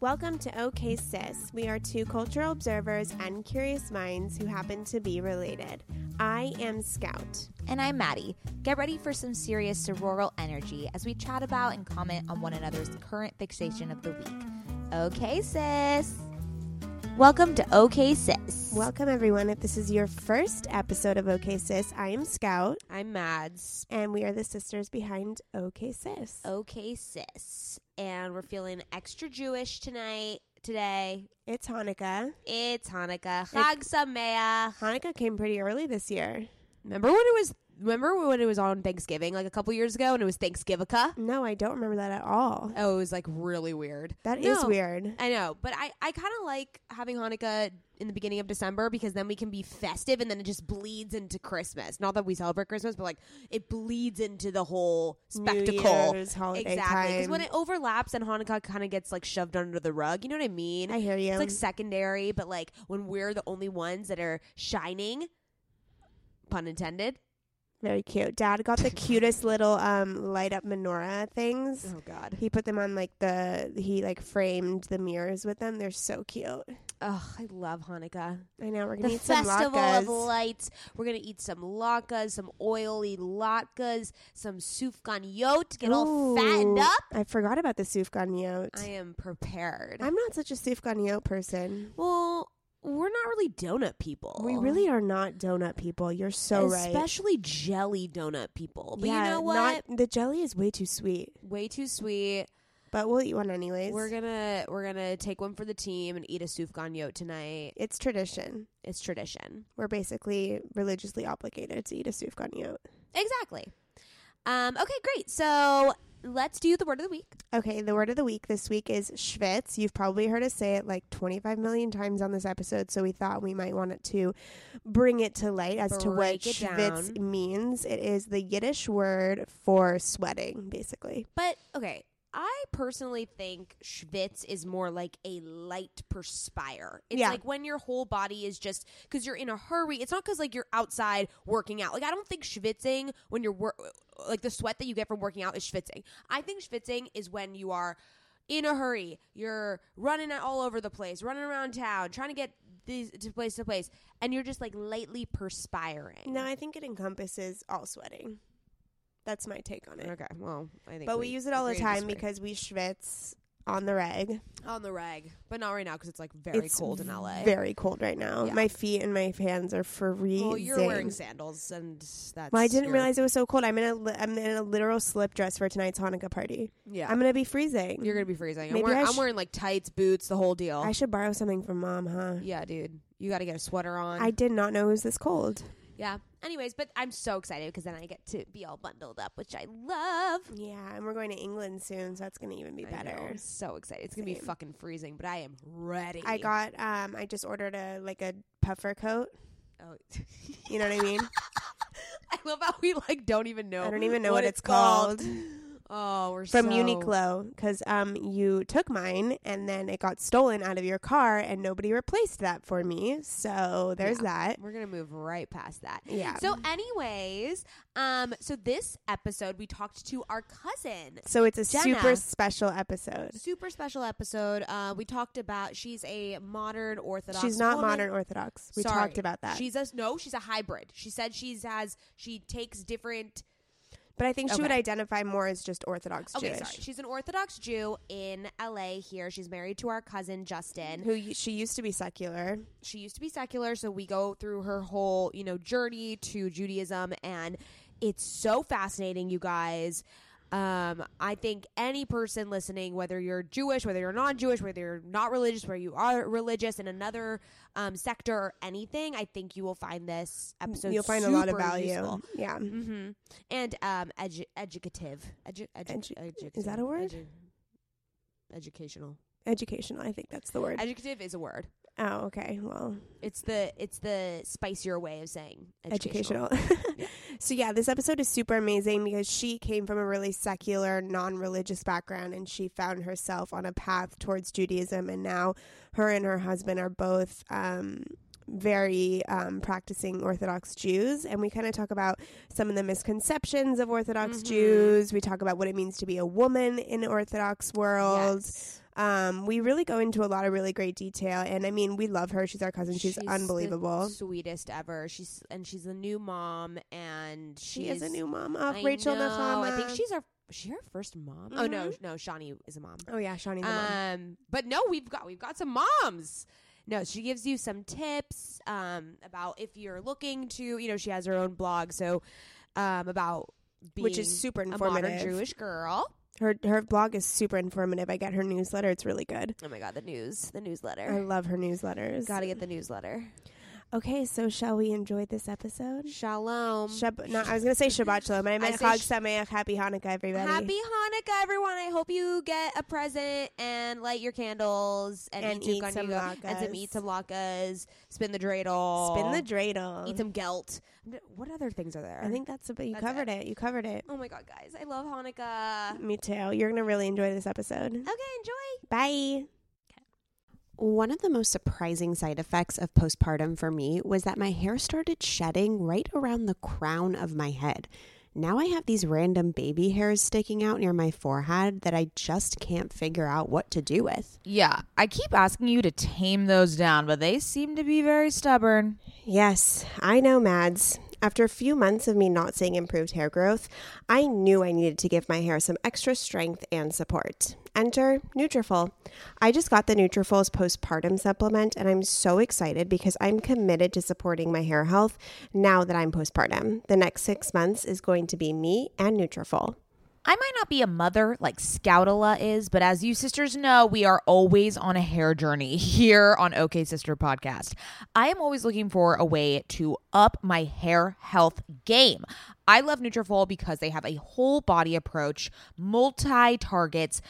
Welcome to OK Sis. We are two cultural observers and curious minds who happen to be related. I am Scout. And I'm Maddie. Get ready for some serious sororal energy as we chat about and comment on one another's current fixation of the week. Okay, sis. Welcome to OK Sis. Welcome, everyone. If this is your first episode of OK Sis, I am Scout, I'm Mads. and we are the sisters behind OK Sis. Okay, sis. And we're feeling extra Jewish tonight, today. It's Hanukkah. It's Hanukkah. Chag Sameach. Hanukkah came pretty early this year. Remember when it was remember when it was on Thanksgiving like a couple years ago and it was Thanksgivika? No, I don't remember that at all. Oh, it was like really weird. That is No. weird. I know, but I, I kind of like having Hanukkah in the beginning of December because then we can be festive and then it just bleeds into Christmas. Not that we celebrate Christmas, but like it bleeds into the whole spectacle. Exactly. Because when it overlaps and Hanukkah kind of gets like shoved under the rug, you know what I mean? I hear you. It's like secondary, but like when we're the only ones that are shining, pun intended. Very cute. Dad got the cutest little um light up menorah things. Oh God. He put them on like the he like framed the mirrors with them. They're so cute. Oh, I love Hanukkah. I know we're gonna The eat some festival latkes. of lights. We're gonna eat some latkes, some oily latkes, some sufganiyot. Get all fattened up. I forgot about the sufganiyot. I am prepared. I'm not such a sufganiyot person. well, we're not really donut people. We really are not donut people. You're so right. especially jelly donut people. But yeah, you know what? Not, the jelly is way too sweet, Way too sweet. but we'll eat one anyways. We're gonna we're gonna take one for the team and eat a sufganiyot tonight. it's tradition. It's tradition. We're basically religiously obligated to eat a sufganiyot. Exactly. Um, okay, great. So let's do the word of the week. Okay, the word of the week this week is schwitz. You've probably heard us say it like 25 million times on this episode, so we thought we might want it to bring it to light as to what Break schwitz down. means. It is the Yiddish word for sweating, basically. But okay, I personally think schwitz is more like a light perspire. It's Yeah. like when your whole body is just because you're in a hurry. It's not because like you're outside working out. Like I don't think schwitzing when you're wor- like the sweat that you get from working out is schwitzing. I think schwitzing is when you are in a hurry. You're running all over the place, running around town, trying to get these to place to place, and you're just like lightly perspiring. No, I think it encompasses all sweating. That's my take on it. Okay, well, I think. But we, use it all the agree to time disagree. because we schwitz on the reg. on the rag, but not right now because it's like very it's cold in LA. Very cold right now. Yeah. My feet and my hands are freezing. well, you're wearing sandals, and that's. Well, I didn't your- realize it was so cold. I'm in a li- I'm in a literal slip dress for tonight's Hanukkah party. Yeah, I'm gonna be freezing. you're gonna be freezing. I'm, Maybe wearing, I I'm sh- wearing like tights, boots, the whole deal. I should borrow something from mom, huh? yeah, dude, you got to get a sweater on. I did not know it was this cold. Yeah. Anyways, but I'm so excited because then I get to be all bundled up, which I love. Yeah, and we're going to England soon, so that's gonna even be I know, better. I'm so excited. It's gonna be Same. fucking freezing, but I am ready. I got um I just ordered a like a puffer coat. Oh. You know what I mean? I love how we like don't even know. I don't even know what, it's called. Oh, we're From so... Uniqlo because um you took mine and then it got stolen out of your car and nobody replaced that for me. So there's that. We're gonna move right past that. Yeah. So, anyways, um, so this episode we talked to our cousin. So it's a Jenna. super special episode. Super special episode. Uh, we talked about she's a modern Orthodox. She's not woman. modern Orthodox. We Sorry. talked about that. She's a no. She's a hybrid. She said she's has she takes different. But I think she would Okay. identify more as just Orthodox Okay, Jewish. sorry. She's an Orthodox Jew in L.A. Here, she's married to our cousin Justin. Who y- she used to be secular. she used to be secular so we go through her whole you know journey to judaism and it's so fascinating you guys um, I think any person listening, whether you're Jewish, whether you're non-Jewish, whether you're not religious, whether you are religious in another um, sector or anything, I think you will find this episode. You'll find a lot of value. useful. Yeah. hmm And um, edu- educative. Edu- edu- Edu- educative. is that a word? Edu- educational. Educational. I think that's the word. Educative is a word. Oh, okay. Well, It's the it's the spicier way of saying educational. educational. Yeah. so yeah, this episode is super amazing because she came from a really secular, non-religious background and she found herself on a path towards Judaism and now her and her husband are both um very um, practicing Orthodox Jews, and we kind of talk about some of the misconceptions of Orthodox Mhm. Jews. We talk about what it means to be a woman in Orthodox world. Yes. Um, we really go into a lot of really great detail, and I mean, we love her. She's our cousin. She's, the unbelievable. sweetest ever. She's and she's a new mom, and She is a new mom of I Rachel know, Nakama. I think she's our is she her first mom. Oh no, no, Shawnee is a mom. Oh yeah, Shawnee's a mom. Um, but no, we've got we've got some moms. No, she gives you some tips um, about if you're looking to, you know, she has her own blog, so um, about being Which is super informative. a modern informative. Jewish girl. Her her blog is super informative. I get her newsletter; it's really good. Oh my god, the news, the newsletter. I love her newsletters. Got to get the newsletter. Okay, so shall we enjoy this episode? Shalom. Shab- no, I was gonna say Shabbat Shalom, I meant say Chag sh- Sameach. Happy Hanukkah, everybody. Happy Hanukkah, everyone! I hope you get a present and light your candles and, And eat, eat some kanuga and some latkes. eat some latkes, spin the dreidel, Spin the dreidel. eat some gelt. What other things are there? I think that's about you That's covered it. You covered it. Oh my god, guys, I love Hanukkah. Me too. You're gonna really enjoy this episode. Okay, enjoy. Bye. One of the most surprising side effects of postpartum for me was that my hair started shedding right around the crown of my head. Now I have these random baby hairs sticking out near my forehead that I just can't figure out what to do with. Yeah, I keep asking you to tame those down, but they seem to be very stubborn. Yes, I know, Mads. After a few months of me not seeing improved hair growth, I knew I needed to give my hair some extra strength and support. Enter Nutrafol. I just got the Nutrafol's postpartum supplement and I'm so excited because I'm committed to supporting my hair health now that I'm postpartum. The next 6 months is going to be me and Nutrafol. I might not be a mother like Scoutala is, but as you sisters know, we are always on a hair journey here on OK Sister Podcast. I am always looking for a way to up my hair health game. I love Nutrafol because they have a whole body approach, multi targets,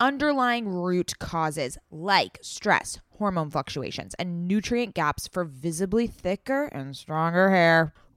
underlying root causes like stress, hormone fluctuations, and nutrient gaps for visibly thicker and stronger hair.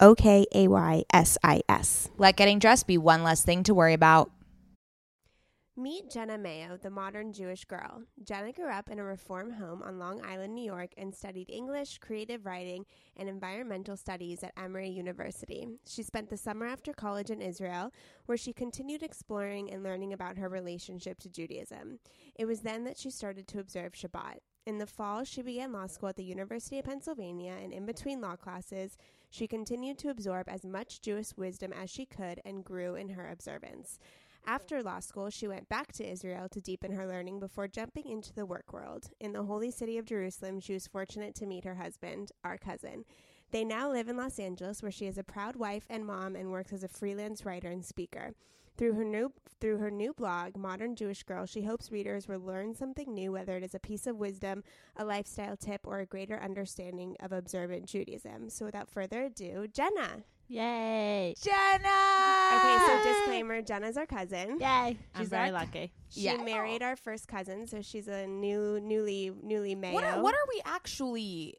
O K A Y S I S. Let getting dressed be one less thing to worry about. Meet Jenna Maio, the modern Jewish girl. Jenna grew up in a reform home on Long Island, New York, and studied English, creative writing, and environmental studies at Emory University. She spent the summer after college in Israel, where she continued exploring and learning about her relationship to Judaism. It was then that she started to observe Shabbat. In the fall, she began law school at the University of Pennsylvania, and in between law classes, she continued to absorb as much Jewish wisdom as she could and grew in her observance. After law school, she went back to Israel to deepen her learning before jumping into the work world. In the holy city of Jerusalem, she was fortunate to meet her husband, our cousin. They now live in Los Angeles, where she is a proud wife and mom and works as a freelance writer and speaker. Through her new through her new blog, Modern Jewish Girl, she hopes readers will learn something new, whether it is a piece of wisdom, a lifestyle tip, or a greater understanding of observant Judaism. So without further ado, Jenna. Yay. Jenna! Okay, so disclaimer, Jenna's our cousin. Yay. I'm She's very our- lucky. She Yeah. married our first cousin, so she's a new newly newly Maio. What are, what are we actually?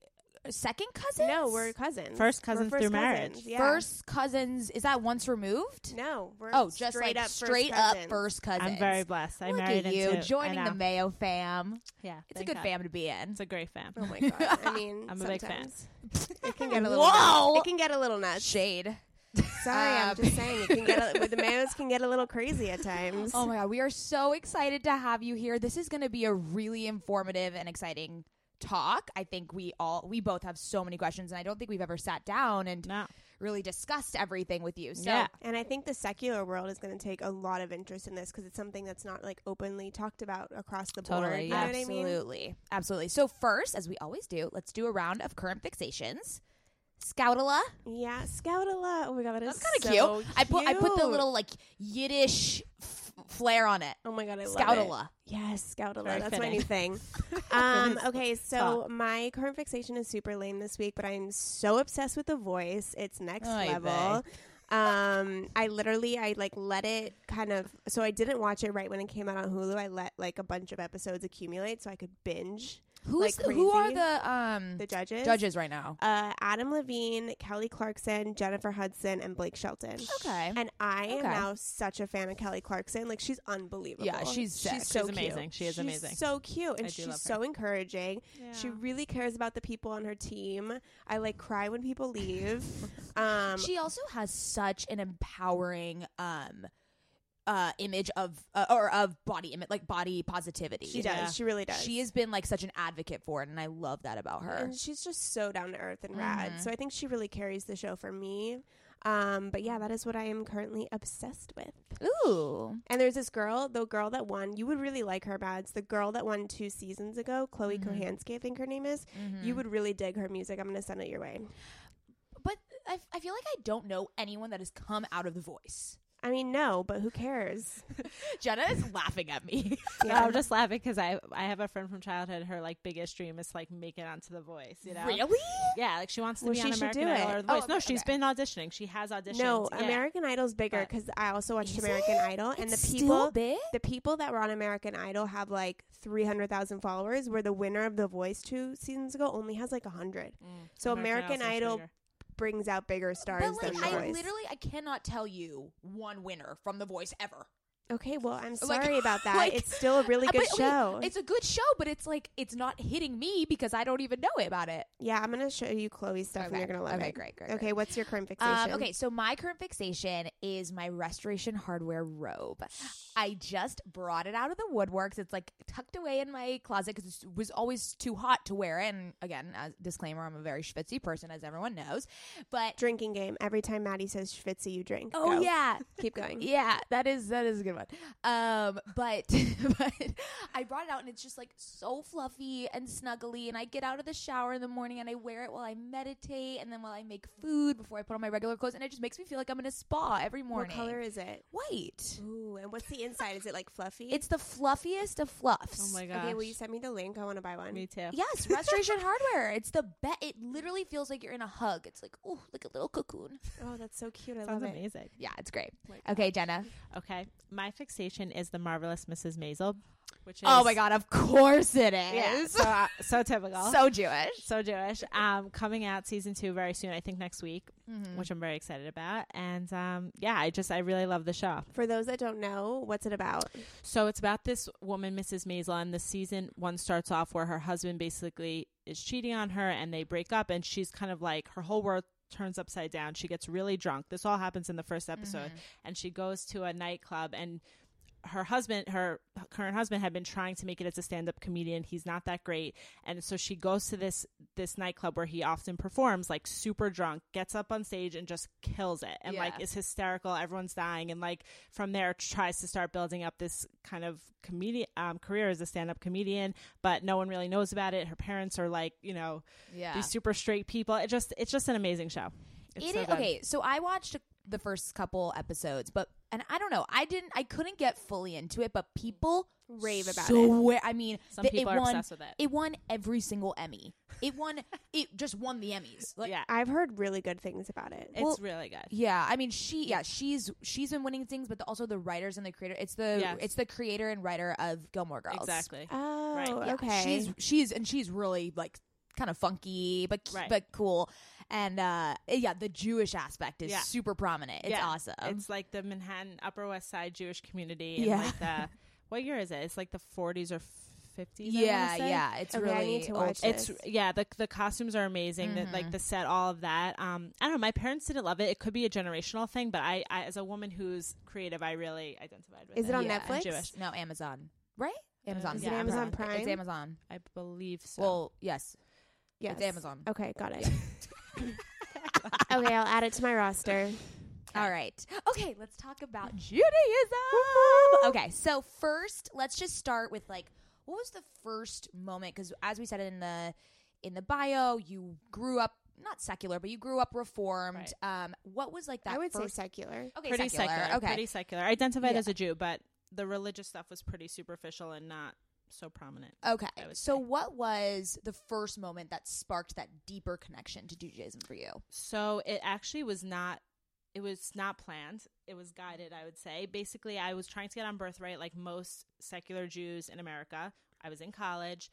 Second cousins? No, we're cousins. First We're cousins through marriage. cousins, Yeah. first cousins. Is that once removed? No, we're Oh, just straight like up straight first up cousins. first cousins. I'm very blessed. I Look married at you into joining the. Maio fam. Yeah, It's a thank good God. fam to be in. It's a great fam. Oh my god! I mean, I'm a big fan. sometimes It can get a little. Whoa! Nuts. It can get a little nuts. Shade. Sorry, I'm Um, just saying. It can get a, the Maios can get a little crazy at times. Oh my god, we are so excited to have you here. This is going to be a really informative and exciting talk. I think we all we both have so many questions and I don't think we've ever sat down and No. really discussed everything with you. So Yeah. And I think the secular world is going to take a lot of interest in this because it's something that's not like openly talked about across the board. Totally, You yeah. know what I mean? Absolutely. Absolutely. So first, as we always do, let's do a round of current fixations. Scoutala. Yeah, Scoutala. Oh my god, that is That's kind of so cute. I put I put the cute. little like Yiddish f- flair on it. Oh my god, I love it. Scoutala. Yes, Scoutala. Very That's my fitting. new thing. um, okay, so my current fixation is super lame this week, but I'm so obsessed with the voice. It's next Oy level. Um, I literally I like let it kind of so I didn't watch it right when it came out on Hulu. I let like a bunch of episodes accumulate so I could binge Who's Like the, who are the um the judges. judges right now? Uh, Adam Levine, Kelly Clarkson, Jennifer Hudson, and Blake Shelton. Okay. And I am now such a fan of Kelly Clarkson. Like she's unbelievable. Yeah, she's sick. she's so She's amazing. She is She's amazing. So cute, and she's so encouraging. She really cares about the people on her team. I like cry when people leave. um, she also has such an empowering um uh image of uh, or of body image like body positivity. she does. Yeah. She really does. She has been like such an advocate for it and I love that about her. and she's just so down to earth and rad. Mhm. So I think she really carries the show for me. Um, but yeah, that is what I am currently obsessed with. Ooh. And there's this girl, the girl that won. You would really like her, Mads. The girl that won two seasons ago, Chloe Mhm. Kohanski, I think her name is. Mm-hmm. You would really dig her music. I'm gonna send it your way. But I, I feel like I don't know anyone that has come out of the voice. I mean, no, but who cares? Jenna is laughing at me. No, I'm just laughing because I I have a friend from childhood. Her like biggest dream is like make it onto The Voice. You know, Really? Yeah, like she wants to Well, be she on American do Idol it. or The Oh, no, okay, she's okay. been auditioning. She has auditioned. No, Yeah. American Idol's bigger because I also watched American it? Idol, and It's the still people, big? the people that were on American Idol have like 300,000 followers, where the winner of The Voice two seasons ago only has like 100. Mm, So American Idol's much Idol bigger. Brings out bigger stars But than like The I Voice. literally I cannot tell you one winner from the voice ever. Okay, well, I'm Like- sorry about that. like- it's still a really good but wait, show. it's a good show, but it's like it's not hitting me because I don't even know about it. yeah, I'm gonna show you Chloe's stuff, and you're gonna love Okay, it. great, great, Okay, great. what's your current fixation? Um, okay, so my current fixation is my restoration hardware robe. I just brought it out of the woodworks. It's like tucked away in my closet because it was always too hot to wear it. And again, as disclaimer, I'm a very schwitzy person, as everyone knows. But Drinking game. Every time Maddie says schwitzy, you drink. oh Go. yeah, keep going. yeah, that is that is a good one. Um, but but I brought it out and it's just like so fluffy and snuggly. And I get out of the shower in the morning and I wear it while I meditate and then while I make food before I put on my regular clothes. And it just makes me feel like I'm in a spa every morning. What color is it? White. Ooh, and what's the inside? Is it like fluffy? It's the fluffiest of fluffs. Oh my gosh. okay. Will you send me the link? I want to buy one. Me too. Yes, restoration hardware. It's the bet. It literally feels like you're in a hug. It's like oh, like a little cocoon. Oh, that's so cute. I Sounds love it. amazing. Yeah, it's great. Okay, Jenna. Okay, my fixation is the marvelous Mrs. Maisel, which is Oh my god, of course it is. yeah, so, uh, so typical, so Jewish. so Jewish. Um, coming out season two very soon, I think next week, Mm-hmm. which I'm very excited about. And um, yeah, I just I really love the show. For those that don't know, what's it about? So it's about this woman, Mrs. Maisel, and the season one starts off where her husband basically is cheating on her, and they break up, and she's kind of like her whole world turns upside down. She gets really drunk. This all happens in the first episode, mm-hmm. and she goes to a nightclub and. Her husband, her current husband, had been trying to make it as a stand-up comedian. He's not that great, and so she goes to this this nightclub where he often performs, like super drunk, gets up on stage and just kills it, and like is hysterical. Everyone's dying, and like from there tries to start building up this kind of comedian um, career as a stand-up comedian, but no one really knows about it. Her parents are like, you know, Yeah. these super straight people. It just it's just an amazing show. It's It so is- okay, so I watched the first couple episodes, but and I don't know, I didn't, I couldn't get fully into it, but people Rave about so it. I mean, Some the- people it are won, obsessed with it. It won every single Emmy. It won. it just won the Emmys. Like, yeah, I've heard really good things about it. it's well, really good. Yeah, I mean, she, yeah, she's she's been winning things, but also the writers and the creator. It's the Yes. it's the creator and writer of Gilmore Girls. Exactly. Oh, Right. Yeah, okay. She's she's and she's really like kind of funky, but Right. but cool. And uh yeah, the Jewish aspect is Yeah. super prominent. It's Yeah. awesome. It's like the Manhattan Upper West Side Jewish community. In Yeah. like the what year is it? It's like the 40s or 50s. I yeah, wanna say. yeah. It's Okay, really I need to old watch school. It's yeah, the the costumes are amazing. The, Mm-hmm. like the set, all of that. Um, I don't know. My parents didn't love it. It could be a generational thing, but I, I as a woman who's creative, I really identified with Is it on Yeah. Netflix? Jewish. No, Amazon. Right? Amazon. is it Yeah, Amazon Prime? It's Amazon. I believe so. Well, yes. Yes. It's Amazon. Okay, got it. okay, I'll add it to my roster. All right. Okay, let's talk about Judaism. Okay, so first, let's just start with like what was the first moment cuz as we said in the in the bio, you grew up not secular, but you grew up reformed. Um what was like that I would say secular. Okay, pretty secular. secular. Okay. Pretty secular. Identified Yeah. as a Jew, but the religious stuff was pretty superficial and not so prominent. Okay. So say. what was the first moment that sparked that deeper connection to Judaism for you? So it actually was not it was not planned. It was guided, I would say. Basically, I was trying to get on birthright like most secular Jews in America. I was in college.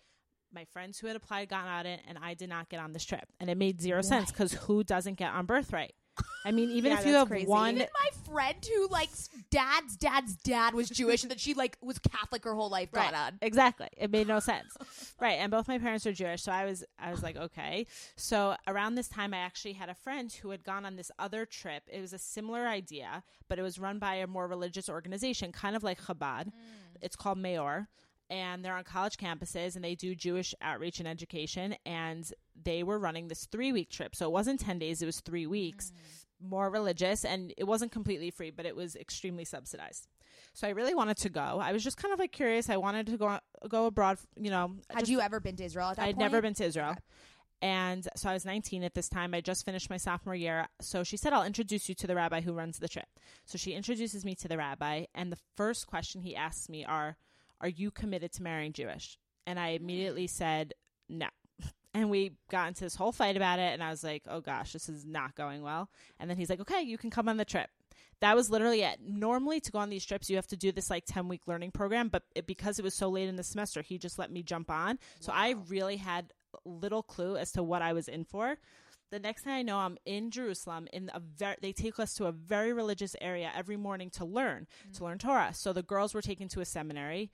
My friends who had applied got on it, and I did not get on this trip. And it made zero sense because who doesn't get on birthright? I mean, even Yeah, if you that's have crazy. one, Even my friend who like dad's dad's dad was Jewish and that she like was Catholic her whole life got on. Exactly. It made no sense. right. And both my parents are Jewish, so I was I was like, okay. So around this time I actually had a friend who had gone on this other trip. It was a similar idea, but it was run by a more religious organization, kind of like Chabad. Mm. It's called Meor. And they're on college campuses and they do Jewish outreach and education. And they were running this three week trip. So it wasn't 10 days, it was three weeks, mm. more religious. And it wasn't completely free, but it was extremely subsidized. So I really wanted to go. I was just kind of like curious. I wanted to go go abroad. You know, Had just- you ever been to Israel at that I'd point? never been to Israel. And so I was 19 at this time. I just finished my sophomore year. So she said, I'll introduce you to the rabbi who runs the trip. So she introduces me to the rabbi. And the first question he asks me are, Are you committed to marrying Jewish? And I immediately said, No. And we got into this whole fight about it. And I was like, Oh gosh, this is not going well. And then he's like, Okay, you can come on the trip. That was literally it. Normally, to go on these trips, you have to do this like 10 week learning program. But it, because it was so late in the semester, he just let me jump on. So I really had little clue as to what I was in for. The next thing I know, I'm in Jerusalem. In a very, they take us to a very religious area every morning to learn to mm. learn Torah. So the girls were taken to a seminary,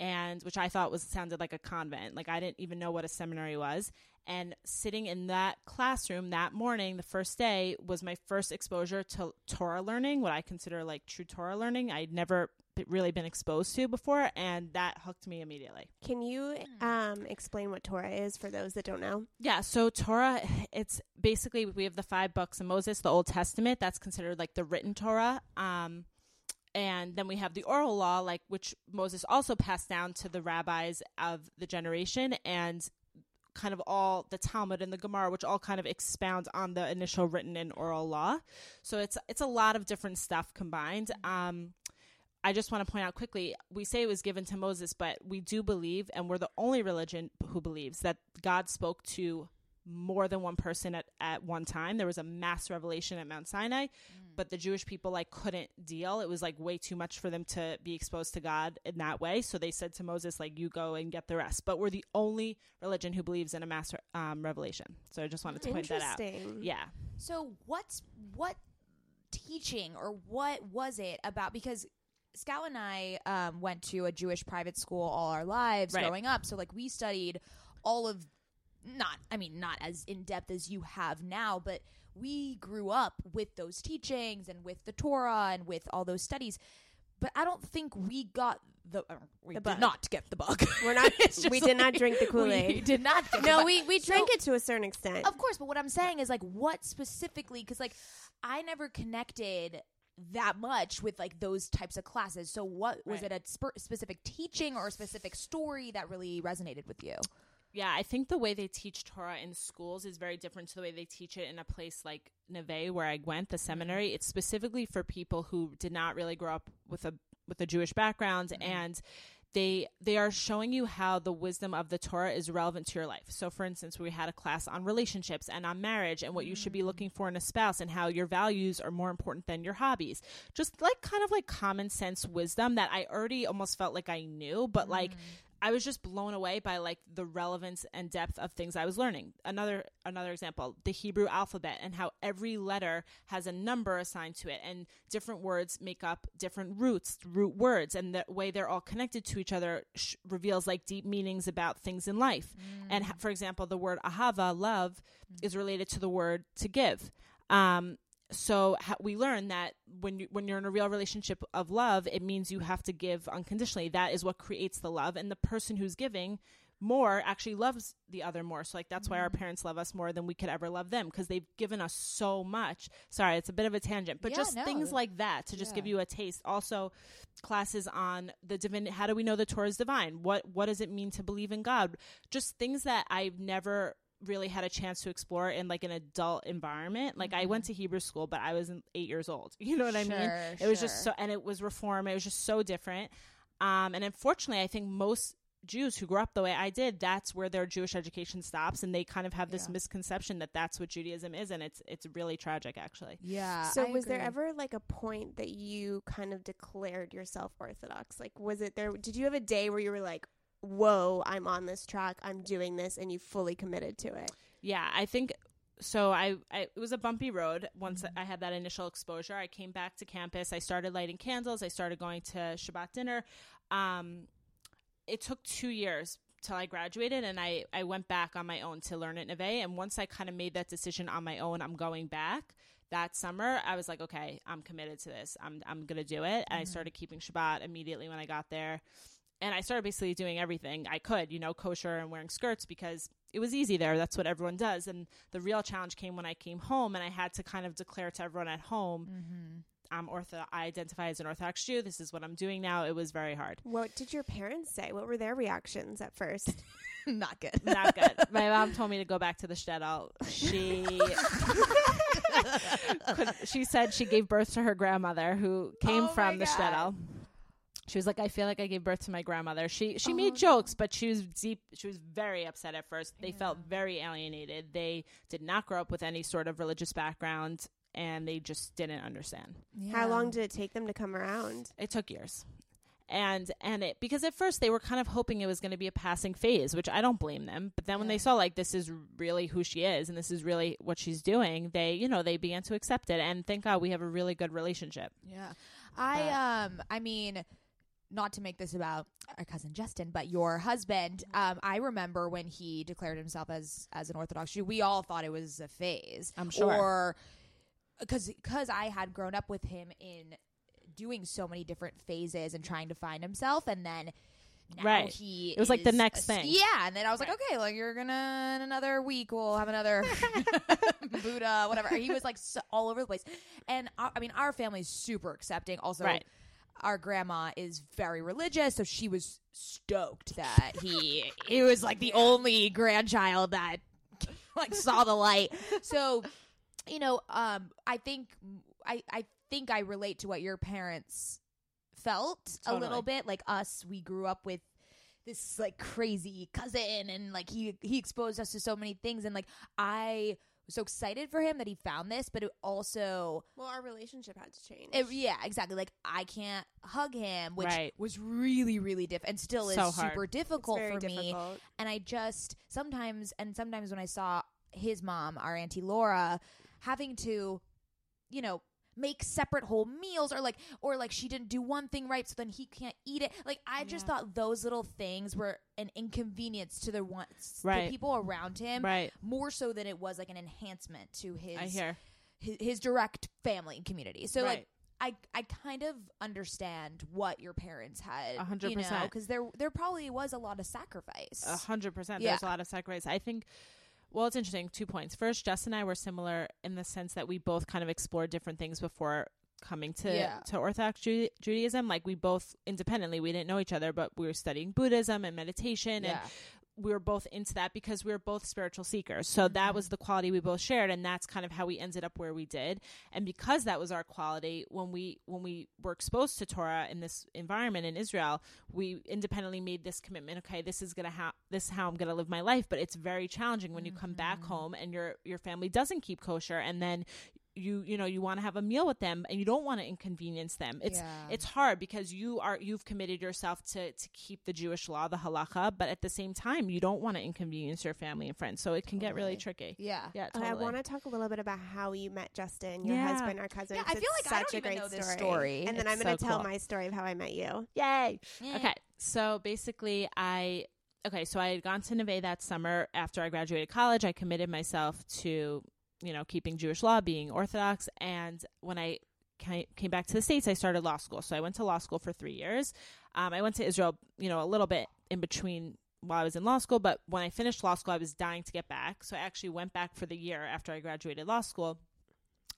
and which I thought was sounded like a convent. Like I didn't even know what a seminary was. And sitting in that classroom that morning, the first day, was my first exposure to Torah learning, what I consider like true Torah learning. I'd never really been exposed to before, and that hooked me immediately. Can you um, explain what Torah is for those that don't know? Yeah, so Torah, it's basically we have the five books of Moses, the Old Testament. That's considered like the written Torah. Um, and then we have the oral law, like which Moses also passed down to the rabbis of the generation, and kind of all the Talmud and the Gemara, which all kind of expound on the initial written and oral law. So it's it's a lot of different stuff combined. Um, I just want to point out quickly we say it was given to Moses, but we do believe, and we're the only religion who believes that God spoke to more than one person at, at one time. There was a mass revelation at Mount Sinai, but the Jewish people like couldn't deal. It was like way too much for them to be exposed to God in that way. So they said to Moses, like, you go and get the rest. But we're the only religion who believes in a mass um, revelation. So I just wanted to point that out. Interesting. Yeah. So what's what teaching or what was it about? Because Scout and I um, went to a Jewish private school all our lives Right. growing up. So like we studied all of not I mean not as in depth as you have now, but we grew up with those teachings and with the Torah and with all those studies. But I don't think we got the uh, we The did bug. not get the bug. We're not. We did not drink the Kool Aid. We did not. No, we we So- drank it to a certain extent. of course, but what I'm saying is like what specifically because like I never connected that much with like those types of classes. So what was Right. it a sp- specific teaching or a specific story that really resonated with you? Yeah, I think the way they teach Torah in schools is very different to the way they teach it in a place like Neve, where I went, the mm-hmm. seminary. It's specifically for people who did not really grow up with a with a Jewish background, mm-hmm. and they they are showing you how the wisdom of the Torah is relevant to your life. So, for instance, we had a class on relationships and on marriage and what you should be mm-hmm. looking for in a spouse, and how your values are more important than your hobbies. Just like kind of like common sense wisdom that I already almost felt like I knew, but like I was just blown away by like the relevance and depth of things I was learning. Another another example, the Hebrew alphabet and how every letter has a number assigned to it and different words make up different roots, root words and the way they're all connected to each other sh- reveals like deep meanings about things in life. And ha- for example, the word ahava, love, is related to the word to give. Um so ha- we learn that when you when you're in a real relationship of love, it means you have to give unconditionally. That is what creates the love, and the person who's giving more actually loves the other more. So like that's why our mm-hmm. parents love us more than we could ever love them because they've given us so much. Sorry, it's a bit of a tangent, but Yeah, just no. things like that to just give you a taste. Also, classes on the divine. How do we know the Torah is divine? What what does it mean to believe in God? Just things that I've never really had a chance to explore in like an adult environment. Like I went to Hebrew school, but I was in- eight years old. You know what I mean? Sure, It was just so, and it was reform. It was just so different. Um, and unfortunately, I think most Jews who grew up the way I did, that's where their Jewish education stops, and they kind of have this Yeah. misconception that that's what Judaism is, and it's it's really tragic, actually. Yeah. so was there ever like a point that you kind of declared yourself orthodox? Like was it there did you have a day where you were like, "Whoa, I'm on this track. I'm doing this," and you fully committed to it? Yeah, I think so. I, I it was a bumpy road once I had that initial exposure. I came back to campus. I started lighting candles. I started going to Shabbat dinner. Um, it took two years till I graduated, and I I went back on my own to learn at Neve. And once I kind of made that decision on my own, I'm going back. That summer, I was like, okay, I'm committed to this. I'm I'm gonna do it. And I started keeping Shabbat immediately when I got there and I started basically doing everything I could, you know, kosher and wearing skirts because it was easy there. That's what everyone does. And the real challenge came when I came home and I had to kind of declare to everyone at home, mm-hmm. I'm ortho. I identify as an Orthodox Jew. This is what I'm doing now. It was very hard. What did your parents say? What were their reactions at first? not good. Not good. My mom told me to go back to the shtetl. She could, she said she gave birth to her grandmother who came Oh from the God. shtetl. She was like, I feel like I gave birth to my grandmother. She she Oh, made jokes, but she was deep. She was very upset at first. They felt very alienated. They did not grow up with any sort of religious background, and they just didn't understand. How long did it take them to come around? It took years. and and it because at first they were kind of hoping it was going to be a passing phase which i don't blame them but then when they saw like this is really who she is and this is really what she's doing they you know they began to accept it and thank god we have a really good relationship Yeah. I um I mean not to make this about our cousin Justin, but your husband. Um, I remember when he declared himself as as an Orthodox Jew. We all thought it was a phase. I'm sure. Or because because I had grown up with him in doing so many different phases and trying to find himself, and then. Now Right. he It was like the next thing. Yeah, and then I was like, okay, like you're gonna in another week we'll have another Buddha, whatever. He was like so, all over the place, and uh, I mean our family's super accepting. Also, Right. Our grandma is very religious, so she was stoked that he he was like the only grandchild that like saw the light. So, you know, um, I think I I think I relate to what your parents felt a little bit. Like us, we grew up with this like crazy cousin, and like he he exposed us to so many things, and like I so excited for him that he found this, but it also Well, our relationship had to change. it, yeah, exactly. Like I can't hug him, which Right. was really, really difficult, and still is So hard. super difficult very for me. And I just sometimes, and sometimes when I saw his mom, our auntie Laura, having to, you know, make separate whole meals, or like, or like she didn't do one thing right, so then he can't eat it. Like I just thought those little things were an inconvenience to the ones Right. the people around him, Right. More so than it was like an enhancement to his i hear his, his direct family and community. So Right. like I I kind of understand what your parents had, A hundred you know, percent. because there there probably was a lot of sacrifice. A hundred percent. There's a lot of sacrifice. I think. Well, it's interesting. Two points. First, Jess and I were similar in the sense that we both kind of explored different things before coming to Yeah. to Orthodox Ju- Judaism. Like we both independently, we didn't know each other, but we were studying Buddhism and meditation, Yeah. and we were both into that because we were both spiritual seekers. So that mm-hmm. was the quality we both shared, and that's kind of how we ended up where we did. And because that was our quality, when we when we were exposed to Torah in this environment in Israel, we independently made this commitment. Okay, this is gonna ha- this is how I'm gonna live my life. But it's very challenging when you come back mm-hmm. home and your your family doesn't keep kosher, and then you you know you want to have a meal with them and you don't want to inconvenience them it's Yeah. it's hard because you are you've committed yourself to to keep the jewish law the halacha but at the same time you don't want to inconvenience your family and friends so it can get really tricky yeah. yeah Okay, totally. I want to talk a little bit about how you met Justin, your Yeah. husband, our cousin. Yeah, I 'cause feel it's like I such don't a even great know this story. And then It's I'm going to so tell cool. my story of how I met you. Yay. Mm. Okay. So basically, I okay. So I had gone to Neve that summer after I graduated college. I committed myself to you know keeping Jewish law, being Orthodox, and when I came back to the states, I started law school. So I went to law school for three years. Um, I went to Israel, you know, a little bit in between while I was in law school, but when I finished law school, I was dying to get back. So I actually went back for the year after I graduated law school.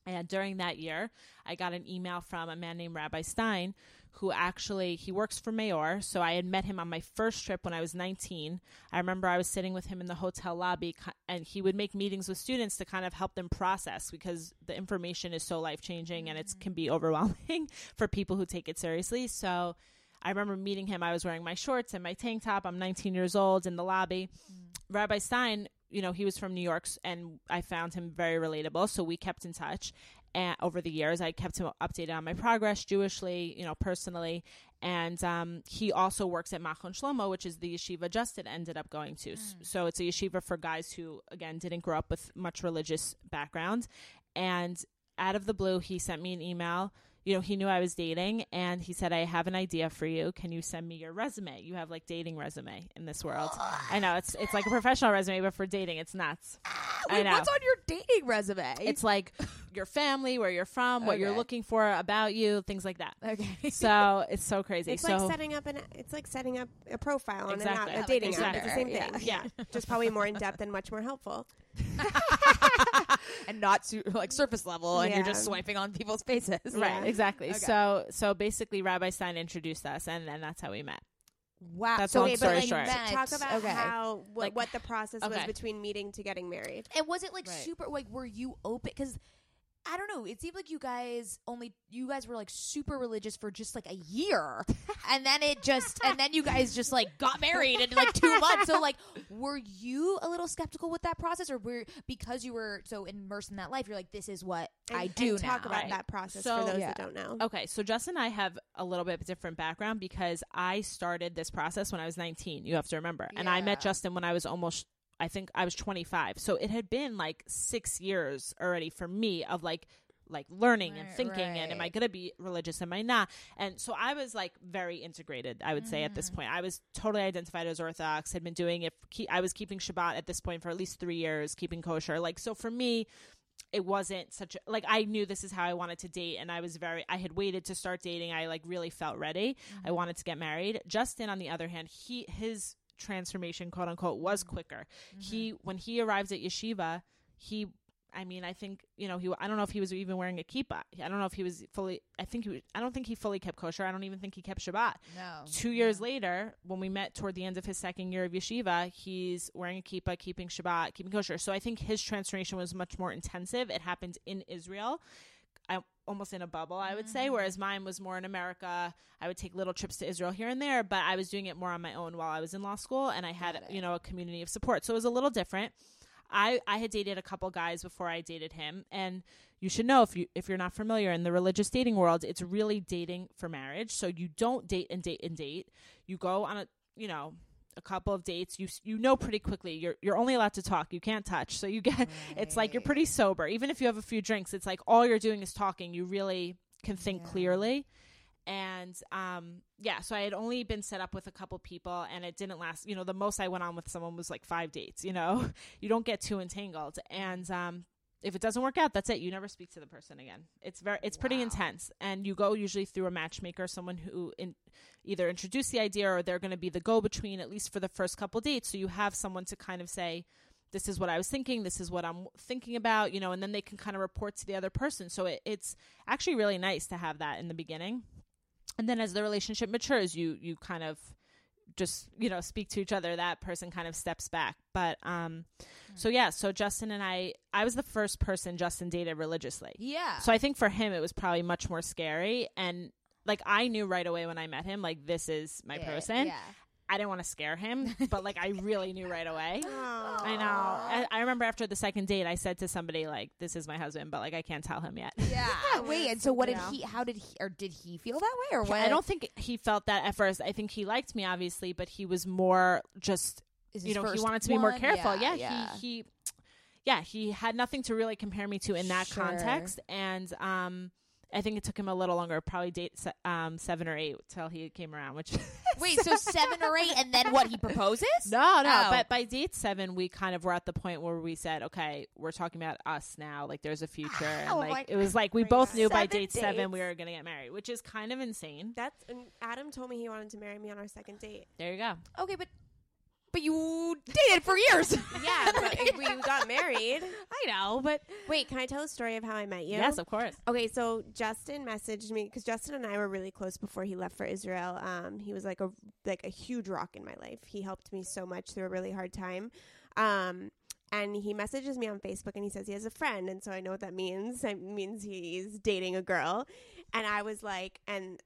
And during that year, I got an email from a man named Rabbi Stein, who actually he works for Meor. So I had met him on my first trip when I was 19. I remember I was sitting with him in the hotel lobby, and he would make meetings with students to kind of help them process because the information is so life changing and it mm-hmm. can be overwhelming for people who take it seriously. So I remember meeting him. I was wearing my shorts and my tank top. I'm 19 years old in the lobby. Mm-hmm. Rabbi Stein, you know, he was from New York, and I found him very relatable. So we kept in touch. And over the years, I kept him updated on my progress, Jewishly, you know, personally. And um, he also works at Machon Shlomo, which is the yeshiva Justin ended up going to. S- So it's a yeshiva for guys who, again, didn't grow up with much religious background. And out of the blue, he sent me an email. You know, he knew I was dating, and he said, "I have an idea for you. Can you send me your resume? You have like dating resume in this world. I know it's it's like a professional resume, but for dating, it's nuts. Ah, I Wait, know. what's on your dating resume? it's like your family, where you're from, what you're looking for about you, things like that. okay. So it's so crazy. It's so like setting up an. It's like setting up a profile on Exactly. an app, a dating like app. It's the same thing. yeah. just probably more in depth and much more helpful. and not su- like surface level, and you're just swiping on people's faces. right, exactly. Okay. So so basically, Rabbi Stein introduced us, and then that's how we met. Wow. That's so long wait, story like short. met- Talk about okay. how what, Like- what the process okay. was between meeting to getting married. And was it like Right. super? Like, were you open? Because I don't know. It seemed like you guys only you guys were like super religious for just like a year, and then it just and then you guys just like got married in like two months. So like, were you a little skeptical with that process, or were because you were so immersed in that life, you're like, this is what And- I do and talk now. about Right. that process So- for those Yeah. that don't know. Okay, so Justin and I have a little bit of a different background because I started this process when I was 19. You have to remember, and I met Justin when I was almost. I think I was 25. So it had been like six years already for me of like like learning and Right, thinking and am I going to be religious am I not? And so I was like very integrated I would say at Mm. this point. I was totally identified as orthodox had been doing it ke- I was keeping Shabbat at this point for at least 3 years keeping kosher. Like so for me it wasn't such a like I knew this is how I wanted to date and I was very I had waited to start dating. I like really felt ready. I wanted to get married. Justin on the other hand he his transformation quote unquote was mm-hmm. quicker mm-hmm. he when he arrived at yeshiva he I mean, I think you know he. I don't know if he was even wearing a kippah. I don't know if he was fully. I think he. Was, I don't think he fully kept kosher. I don't even think he kept Shabbat. No. Two years later, when we met toward the end of his second year of yeshiva, he's wearing a kippah, keeping Shabbat, keeping kosher. So I think his transformation was much more intensive. It happened in Israel. I, almost in a bubble, I would say, mm-hmm. whereas mine was more in America. I would take little trips to Israel here and there, but I was doing it more on my own while I was in law school, and I had you know a community of support, so it was a little different. I, I had dated a couple guys before I dated him, and you should know if you if you're not familiar in the religious dating world, it's really dating for marriage. So you don't date and date and date. You go on a you know a couple of dates. You you know pretty quickly you're you're only allowed to talk. You can't touch. So you get it's like you're pretty sober. Even if you have a few drinks, it's like all you're doing is talking. You really can think clearly and um yeah so i had only been set up with a couple people and it didn't last you know the most i went on with someone was like five dates you know you don't get too entangled and um if it doesn't work out that's it you never speak to the person again it's very it's pretty intense and you go usually through a matchmaker someone who in, either introduce the idea or they're going to be the go between at least for the first couple dates so you have someone to kind of say this is what I was thinking, this is what I'm thinking about, you know, and then they can kind of report to the other person. So it, it's actually really nice to have that in the beginning. And then as the relationship matures, you you kind of just, you know, speak to each other. That person kind of steps back. But um so yeah, so Justin and I I was the first person Justin dated religiously. Yeah. So I think for him it was probably much more scary and like I knew right away when I met him like this is my Yeah, person. Yeah. I didn't want to scare him, but like I really knew right away. I know. I, I remember after the second date, I said to somebody like, "This is my husband," but like I can't tell him yet. Yeah. Wait, and so what did Yeah. he? How did he? Or did he feel that way? Or what? I don't think he felt that at first. I think he liked me, obviously, but he was more just Is you know he wanted to be more careful. Yeah, Yeah, yeah. he he yeah he had nothing to really compare me to in that Sure. context, and um. I think it took him a little longer, probably date se- um, seven or eight till he came around. Which Wait, so seven or eight, and then what? He proposes? No, no. Oh. But by date seven, we kind of were at the point where we said, okay, we're talking about us now. Like, there's a future. And Oh like, my it was like we both knew by Seven date seven we were going to get married, which is kind of insane. That's and Adam told me he wanted to marry me on our second date. There you go. Okay, but but you dated for years. Yeah, but if we got married. I know, but Wait, can I tell a story of how I met you? yes, of course. Okay, so Justin messaged me because Justin and I were really close before he left for Israel. Um, he was like a like a huge rock in my life. He helped me so much through a really hard time. Um, and he messages me on Facebook and he says he has a friend, and so I know what that means. It means he's dating a girl. And I was like, and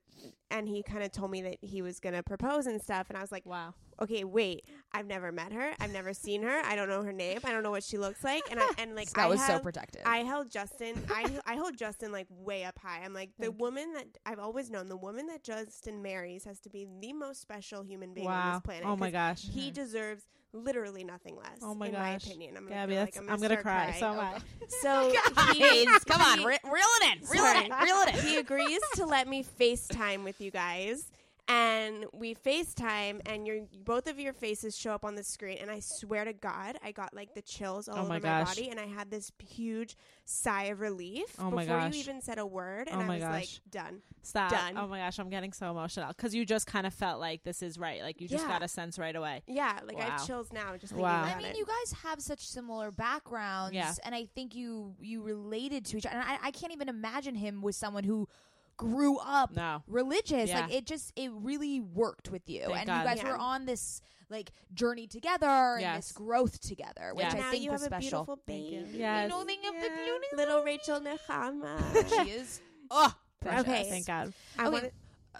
and he kind of told me that he was gonna propose and stuff, and I was like, Wow. Okay, wait, I've never met her, I've never seen her, I don't know her name, I don't know what she looks like, and I and like That I was so protective. I held Justin. I I hold Justin like way up high. I'm like the woman that I've always known. The woman that Justin marries has to be the most special human being on this planet. Oh my gosh. He mm-hmm. deserves literally nothing less. Oh my in my gosh. opinion. I'm gonna Gabby, feel that's, like I'm, I'm going to start cry crying. so oh Okay. much. So oh he, come on, he- re- reel it in, reel it in, Sorry. reel it in. he agrees to let me FaceTime with you guys. And we FaceTime, and your both of your faces show up on the screen. And I swear to God, I got like the chills all Oh over my my, body, and I had this huge sigh of relief Oh my before gosh. you even said a word. And Oh I was gosh. like, done. Stop. Done. Oh my gosh, I'm getting so emotional because you just kind of felt like this is right. Like you just Yeah. got a sense right away. Yeah, like I have chills now just thinking Wow. about I mean, it. you guys have such similar backgrounds, Yeah. and I think you you related to each other. And I, I can't even imagine him with someone who grew up No. religious. Yeah. Like it just it really worked with you, Thank and God. you guys Yeah. were on this like journey together and Yes. this growth together, which Yes. I now think you was have a special. beautiful Thank you. Yes. You know, think of the Yeah. beauty- little Rachel Nechama. she is. Oh, precious. Okay. Thank God. I Okay. want.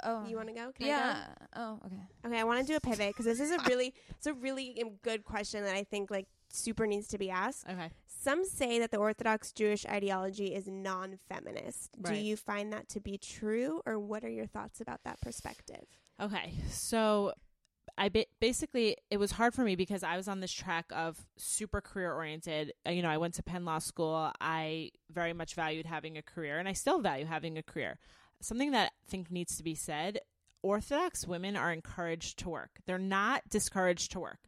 Oh, You want to go? Can I go? yeah. Oh, okay. Okay, I want to do a pivot because this is a really, it's a really um, good question that I think like super needs to be asked. Okay. Some say that the Orthodox Jewish ideology is non-feminist. Do you find that to be true, or what are your thoughts about that perspective? Okay, so I ba- basically it was hard for me because I was on this track of super career oriented. Uh, You know, I went to Penn Law School. I very much valued having a career, and I still value having a career. Something that I think needs to be said: Orthodox women are encouraged to work. They're not discouraged to work.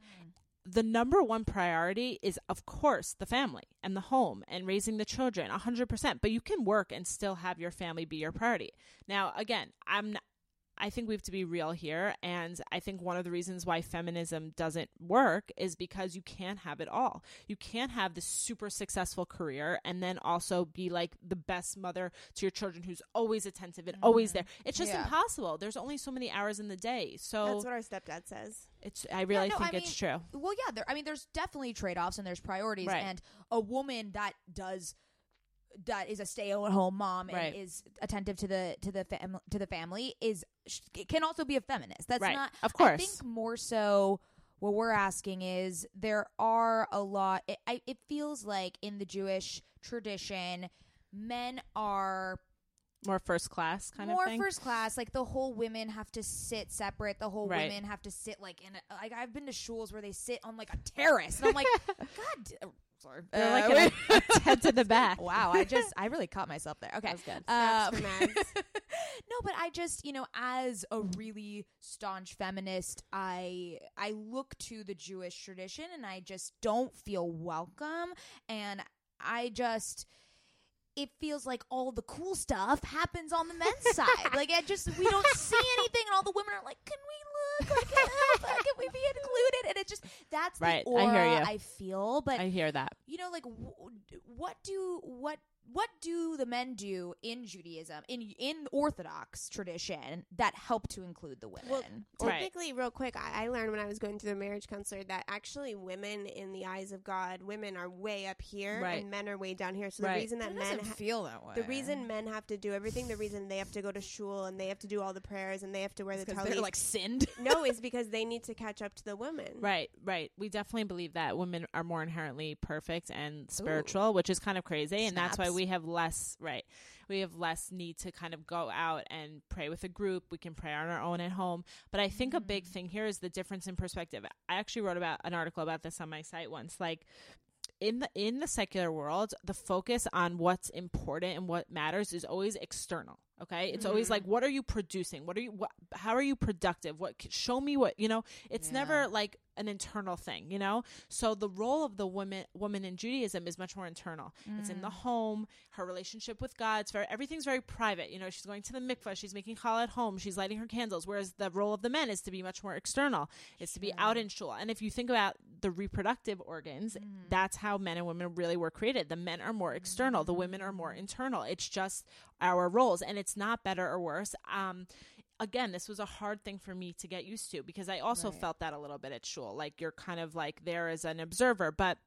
The number one priority is, of course, the family and the home and raising the children, 100%. But you can work and still have your family be your priority. Now, again, I'm I think we have to be real here. And I think one of the reasons why feminism doesn't work is because you can't have it all. You can't have this super successful career and then also be like the best mother to your children who's always attentive and always there. Mm-hmm. It's just Yeah. impossible. There's only so many hours in the day. So That's what our stepdad says. it's I really no, think I it's true. Well, yeah, there. I mean, there's definitely trade offs and there's priorities, Right. and a woman that does that is a stay at home mom Right. and is attentive to the to the fam- to the family is can also be a feminist. That's Right. not. Of course. I think more so. What we're asking is there are a lot. It, I, it feels like in the Jewish tradition, men are More first class kind more of more first class. Like the whole women have to sit separate. The whole Right. women have to sit like in. A, like I've been to shuls where they sit on like a terrace, and I'm like, God, sorry, They're Uh, like a tent in the back. wow, I just I really caught myself there. Okay, That was good. Snaps Um, for Mads. no, but I just you know, as a really staunch feminist, I I look to the Jewish tradition, and I just don't feel welcome, and I just. It feels like all the cool stuff happens on the men's side. Like I just we don't see anything, and all the women are like, "Can we look? Like, can we be included?" And it just that's Right, the I aura hear you. I feel. But I hear that. you know like w- what do what what do the men do in Judaism in in Orthodox tradition that help to include the women? Well, Right. Real quick, I, I learned when I was going through the marriage counselor that actually women, in the eyes of God, women are way up here Right. and men are way down here. So Right. the reason that It men, ha- feel that way. the reason men have to do everything, the reason they have to go to shul and they have to do all the prayers and they have to wear the because talit, they're like sinned. no, is because they need to catch up to the women. Right, right. We definitely believe that women are more inherently perfect and spiritual, which is kind of crazy, and that's why Snaps. We have less right. We have less need to kind of go out and pray with a group. We can pray on our own at home. But I think a big Mm. thing here is the difference in perspective. I actually wrote about an article about this on my site once. Like in the in the secular world, the focus on what's important and what matters is always external. Okay, it's always mm-hmm. like, what are you producing? What are you? What, how are you productive? What show me what you know? It's never like an internal thing, you know. So the role of the woman woman in Judaism is much more internal. It's in the mm. home, her relationship with God. It's very everything's very private. You know, she's going to the mikvah, she's making challah at home, she's lighting her candles. Whereas the role of the men is to be much more external. It's to be out in shul. And if you think about the reproductive organs, that's how men and women really were created. The men are more external, the women are more internal. It's just our roles, and it's not better or worse. Um, again, this was a hard thing for me to get used to because I also felt that a little bit at shul. Like you're kind of like there as an observer, but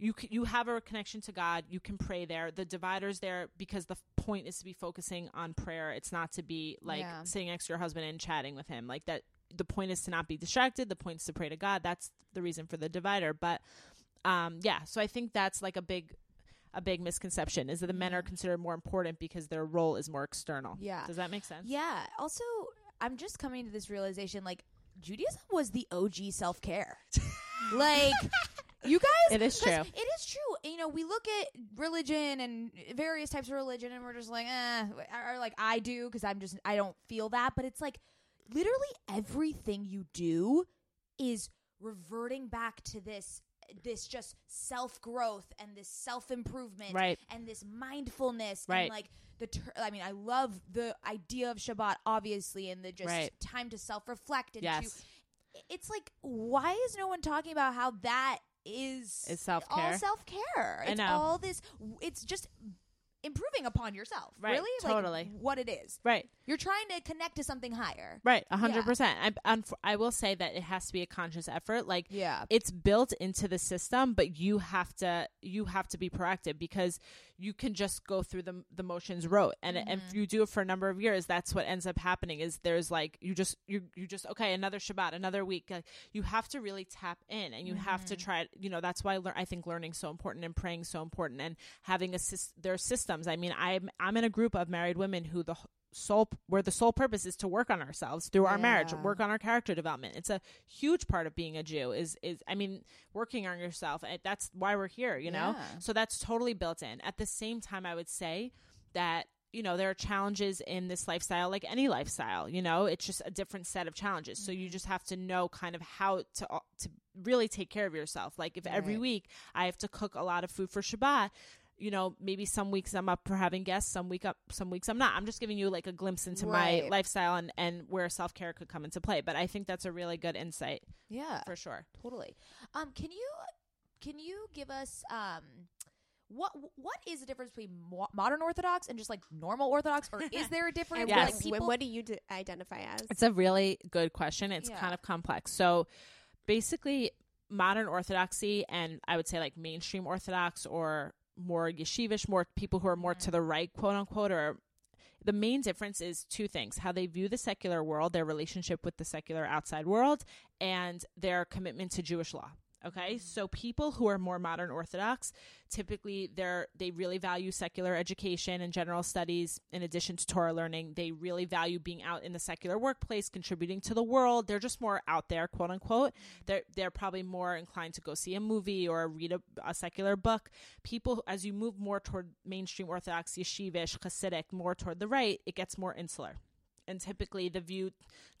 you you have a connection to God. You can pray there. The divider's there because the point is to be focusing on prayer. It's not to be like Yeah. sitting next to your husband and chatting with him. Like that. The point is to not be distracted. The point is to pray to God. That's the reason for the divider. But um, yeah, so I think that's like a big a big misconception is that the men are considered more important because their role is more external. Yeah. Does that make sense? Yeah. Also, I'm just coming to this realization like Judaism was the OG self care. like you guys It is true. It is true. You know, we look at religion and various types of religion and we're just like, eh, or like I do because I'm just I don't feel that, but it's like literally everything you do is reverting back to this this just self growth and this self improvement Right. and this mindfulness Right. and like the ter- I mean I love the idea of Shabbat obviously and the just Right. time to self reflect and Yes. to it's like why is no one talking about how that is Is self-care. all self care it's all this it's just improving upon yourself. Right, Really? totally. Like what it is. Right. You're trying to connect to something higher. Right, a hundred percent. I unf- I will say that it has to be a conscious effort. Like, Yeah. it's built into the system, but you have to you have to be proactive because you can just go through the the motions rote, and and if mm-hmm. you do it for a number of years, that's what ends up happening. Is there's like you just you you just okay another Shabbat, another week. Like, you have to really tap in, and you have to mm-hmm. try. You know, that's why lear- I think learning so important and praying so important, and having a sys- their systems. I mean, I'm I'm in a group of married women who the sole where the sole purpose is to work on ourselves through our marriage work on our character development. It's a huge part of being a jew is is i mean working on yourself that's why we're here you know? Yeah. so that's totally built in. At the same time i would say that you know there are challenges in this lifestyle like any lifestyle you know? It's just a different set of challenges. So you mm-hmm. just have to know kind of how to uh, to really take care of yourself. Like if every week i have to cook a lot of food for shabbat you know maybe some weeks i'm up for having guests some week up some weeks i'm not i'm just giving you like a glimpse into my lifestyle and and where self-care could come into play but i think that's a really good insight Yeah. for sure Totally. Um, can you can you give us um what what is the difference between mo- modern Orthodox and just like normal Orthodox, or is there a difference? And Yes. Like what, people, what do you d- identify as? It's a really good question. It's Yeah. kind of complex. So basically, modern Orthodoxy and I would say like mainstream Orthodox or more yeshivish, more people who are more to the right, quote unquote, or the main difference is two things how they view the secular world, their relationship with the secular outside world, and their commitment to Jewish law. Okay, so people who are more modern Orthodox, typically they're they really value secular education and general studies in addition to Torah learning. They really value being out in the secular workplace, contributing to the world. They're just more out there, quote unquote. They're they're probably more inclined to go see a movie or read a, a secular book. People, as you move more toward mainstream Orthodox, yeshivish, Hasidic, more toward the right, it gets more insular and typically the view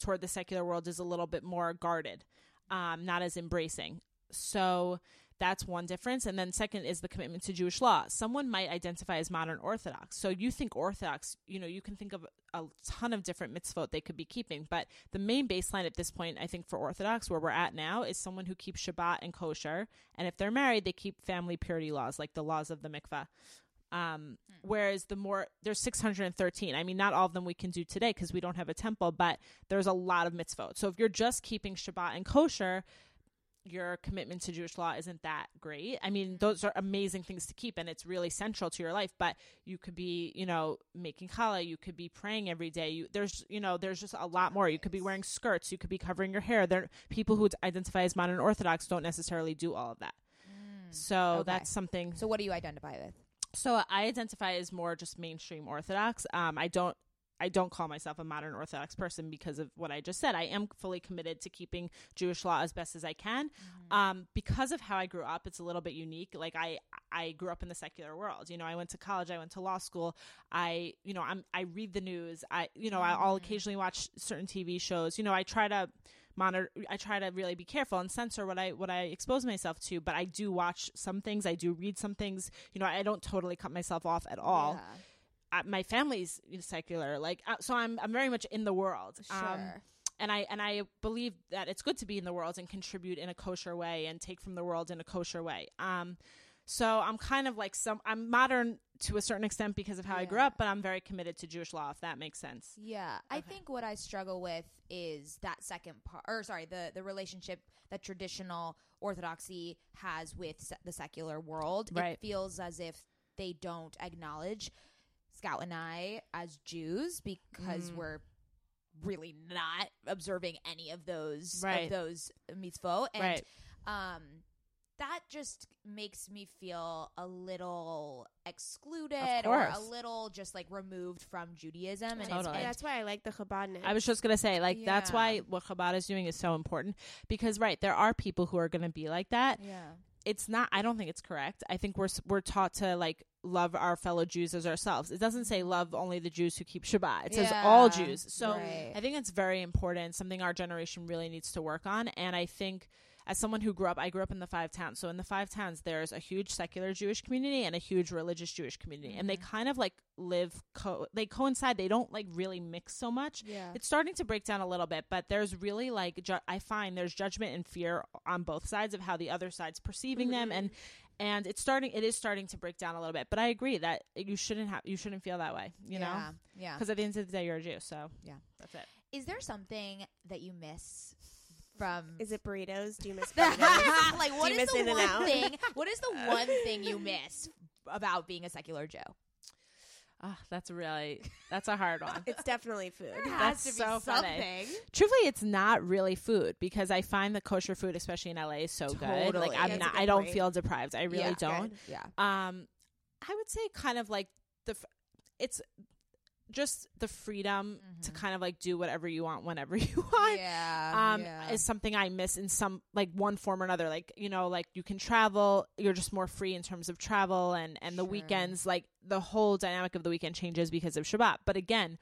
toward the secular world is a little bit more guarded, um, not as embracing. So that's one difference. And then second is the commitment to Jewish law. Someone might identify as modern Orthodox. So you think Orthodox, you know, you can think of a ton of different mitzvot they could be keeping. But the main baseline at this point, I think, for Orthodox, where we're at now, is someone who keeps Shabbat and kosher. And if they're married, they keep family purity laws, like the laws of the mikvah. Um, whereas the more there's 613. I mean, not all of them we can do today because we don't have a temple, but there's a lot of mitzvot. So if you're just keeping Shabbat and kosher, your commitment to Jewish law isn't that great. I mean, those are amazing things to keep and it's really central to your life, but you could be, you know, making challah, you could be praying every day. You there's, you know, there's just a lot more. You could be wearing skirts, you could be covering your hair. There people who identify as modern orthodox don't necessarily do all of that. So okay. that's something So what do you identify with? so I identify as more just mainstream Orthodox. Um, I don't. I don't call myself a modern Orthodox person because of what I just said. I am fully committed to keeping Jewish law as best as I can. Um, because of how I grew up, it's a little bit unique. Like I, I grew up in the secular world. You know, I went to college, I went to law school. I, you know, I'm, I read the news. I, you know, I'll occasionally watch certain TV shows. You know, I try to monitor. I try to really be careful and censor what I what I expose myself to. But I do watch some things. I do read some things. You know, I don't totally cut myself off at all uh, my family's secular like uh, so i'm i'm very much in the world. Um, and i and i believe that it's good to be in the world and contribute in a kosher way and take from the world in a kosher way. Um so i'm kind of like some i'm modern to a certain extent because of how i grew up but i'm very committed to jewish law if that makes sense. Yeah, I think what I struggle with is that second part, or sorry, the the relationship that traditional orthodoxy has with se- the secular world. Right. It feels as if they don't acknowledge Scout and I as Jews because Mm. we're really not observing any of those Right. of those mitzvot, and Right. um. That just makes me feel a little excluded or a little just like removed from Judaism. And, it's, Totally. and That's why I like the Chabadnik. I was just gonna say, like, that's why what Chabad is doing is so important because, right, there are people who are gonna be like that. Yeah. It's not. I don't think it's correct. I think we're we're taught to like love our fellow Jews as ourselves. It doesn't say love only the Jews who keep Shabbat. It says all Jews. So right. I think it's very important. Something our generation really needs to work on. And I think. As someone who grew up, I grew up in the five towns. So in the five towns, there's a huge secular Jewish community and a huge religious Jewish community, and they Mm-hmm. kind of like live. Co- they coincide. They don't like really mix so much Yeah. it's starting to break down a little bit but there's really like ju- i find there's judgment and fear on both sides of how the other side's perceiving them and and it's starting it is starting to break down a little bit but i agree that you shouldn't have you shouldn't feel that way you know yeah, yeah. because at the end of the day you're a jew so Yeah. that's it Is there something that you miss from? Is it burritos? Do you miss burritos? like what Do you is miss the one thing? What is the one thing you miss about being a secular Joe? Ah, that's really that's a hard one it's definitely food. That's has to so be funny. something. truthfully it's not really food because i find the kosher food especially in la is so good Totally. like i'm That's a not good i don't point. feel deprived i really Yeah. don't Good. Yeah. um i would say kind of like the f- it's just the freedom to kind of like do whatever you want whenever you want Yeah. um yeah. is something i miss in some like one form or another like you know like you can travel you're just more free in terms of travel and and the Sure. weekends like the whole dynamic of the weekend changes because of shabbat but again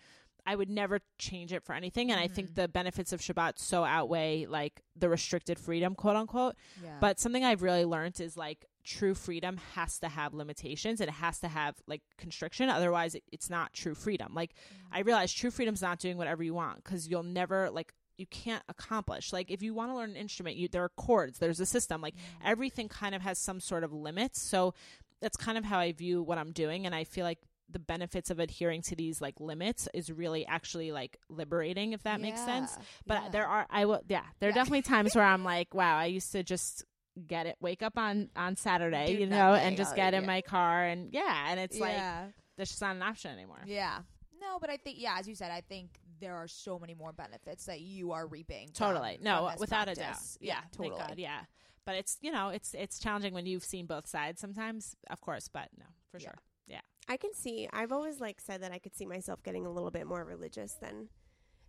i would never change it for anything and i think Mm-hmm. the benefits of shabbat so outweigh like the restricted freedom quote unquote yeah. but something I've really learned is like true freedom has to have limitations and it has to have like constriction. Otherwise, it, it's not true freedom. Like, mm. I realize true freedom's not doing whatever you want because you'll never, like, you can't accomplish. Like, if you want to learn an instrument, you, there are chords, there's a system. Like, mm. everything kind of has some sort of limits. So, that's kind of how I view what I'm doing. And I feel like the benefits of adhering to these like limits is really actually like liberating if that makes sense but Yeah. there are i will yeah there are definitely times where i'm like wow i used to just get it wake up on on saturday Do you know and just oh, get in yeah. my car and yeah and it's like yeah. that's just not an option anymore Yeah. No, but I think yeah, as you said, I think there are so many more benefits that you are reaping. from- totally no from this without a doubt practice. yeah, totally. thank god yeah but it's you know it's it's challenging when you've seen both sides sometimes of course but no for Yeah. sure yeah I can see. I've always like said that I could see myself getting a little bit more religious than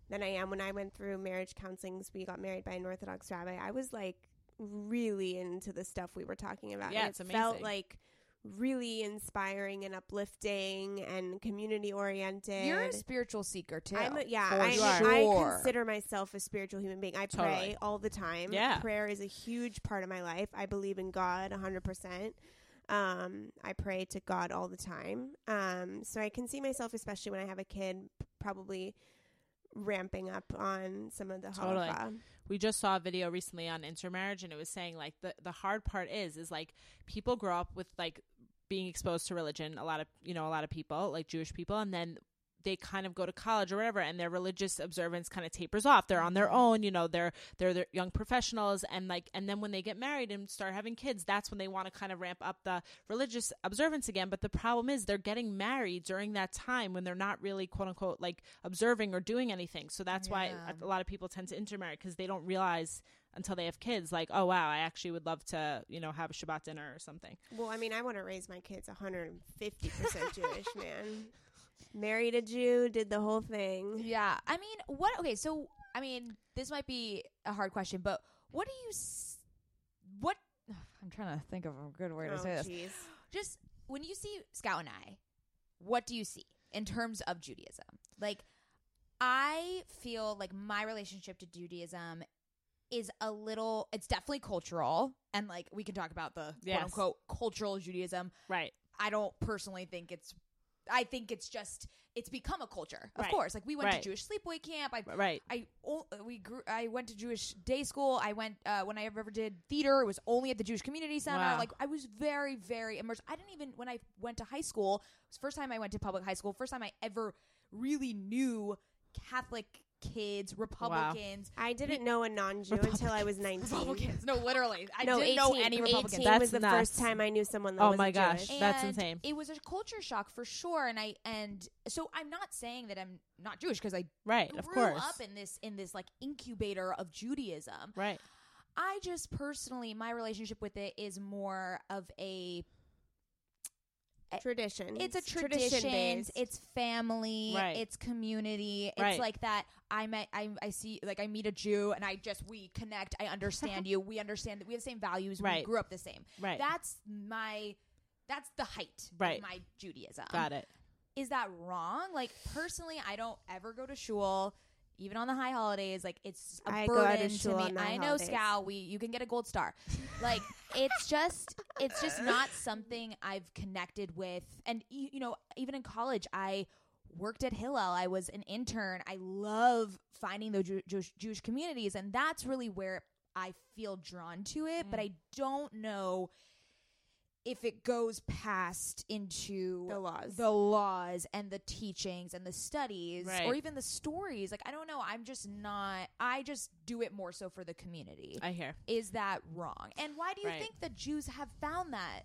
than I am. When I went through marriage counselings, we got married by an Orthodox rabbi. I was like really into the stuff we were talking about. Yeah, and it's it felt like really inspiring and uplifting and community oriented. You're a spiritual seeker too. I'm a, yeah, I, sure. I consider myself a spiritual human being. I pray all the time. Yeah. Prayer is a huge part of my life. I believe in God 100%. Um, I pray to God all the time. Um, so I can see myself, especially when I have a kid, probably ramping up on some of the Totally. halacha. we just saw a video recently on intermarriage and it was saying like the the hard part is is like people grow up with like being exposed to religion a lot of you know a lot of people like jewish people and then they kind of go to college or whatever and their religious observance kind of tapers off they're on their own you know they're they're, they're young professionals and like and then when they get married and start having kids that's when they want to kind of ramp up the religious observance again but the problem is they're getting married during that time when they're not really quote unquote like observing or doing anything so that's why Yeah. a, a lot of people tend to intermarry because they don't realize until they have kids like oh wow i actually would love to you know have a shabbat dinner or something Well, I mean, I want to raise my kids 150% Jewish, man. Married a Jew, did the whole thing. Yeah. I mean, what? Okay, so I mean, this might be a hard question, but what do you? S- what? I'm trying to think of a good way to Oh, say this. jeez. Just when you see Scout and I, what do you see in terms of Judaism? Like, I feel like my relationship to Judaism is a little. It's definitely cultural, and like we can talk about the Yes. quote unquote cultural Judaism. right I don't personally think it's. I think it's just it's become a culture. Of Right. course, like we went Right. to Jewish sleepaway camp. I right I we grew. I went to Jewish day school. I went uh, when I ever did theater. It was only at the Jewish Community Center. Wow. Like I was very, very immersed. I didn't even when I went to high school. It was the first time I went to public high school. First time I ever really knew Catholic kids, Republicans. I didn't know a non-Jew until I was 19. Republicans. No, literally, I no, didn't 18, know any Republicans. 18 That's was the nuts. first time I knew someone that Oh was my gosh. Jewish. That's And insane. It was a culture shock for sure, and I and so I'm not saying that I'm not Jewish because I right grew of course up in this in this like incubator of Judaism. right I just personally, my relationship with it is more of a. Tradition. It's a tradition. based. It's family. Right. It's community. It's Right. like that. I met. I. I see. Like I meet a Jew, and I just we connect. I understand you. We understand that we have the same values. We Right. grew up the same. right That's my. That's the height Right. of my Judaism. got it Is that wrong? Like personally, I don't ever go to shul. Even on the high holidays, like it's a I go to burden to, me. I know, holidays. Scout. We you can get a gold star. Like it's just it's just not something I've connected with. And you, you know, even in college, I worked at Hillel. I was an intern. I love finding the Jew- Jewish, Jewish communities, and that's really where I feel drawn to it. But mm. I don't know if it goes past into The laws. the laws and the teachings and the studies or even the stories like i don't know i'm just not i just do it more so for the community I hear. is that wrong and why do you Right. think the jews have found that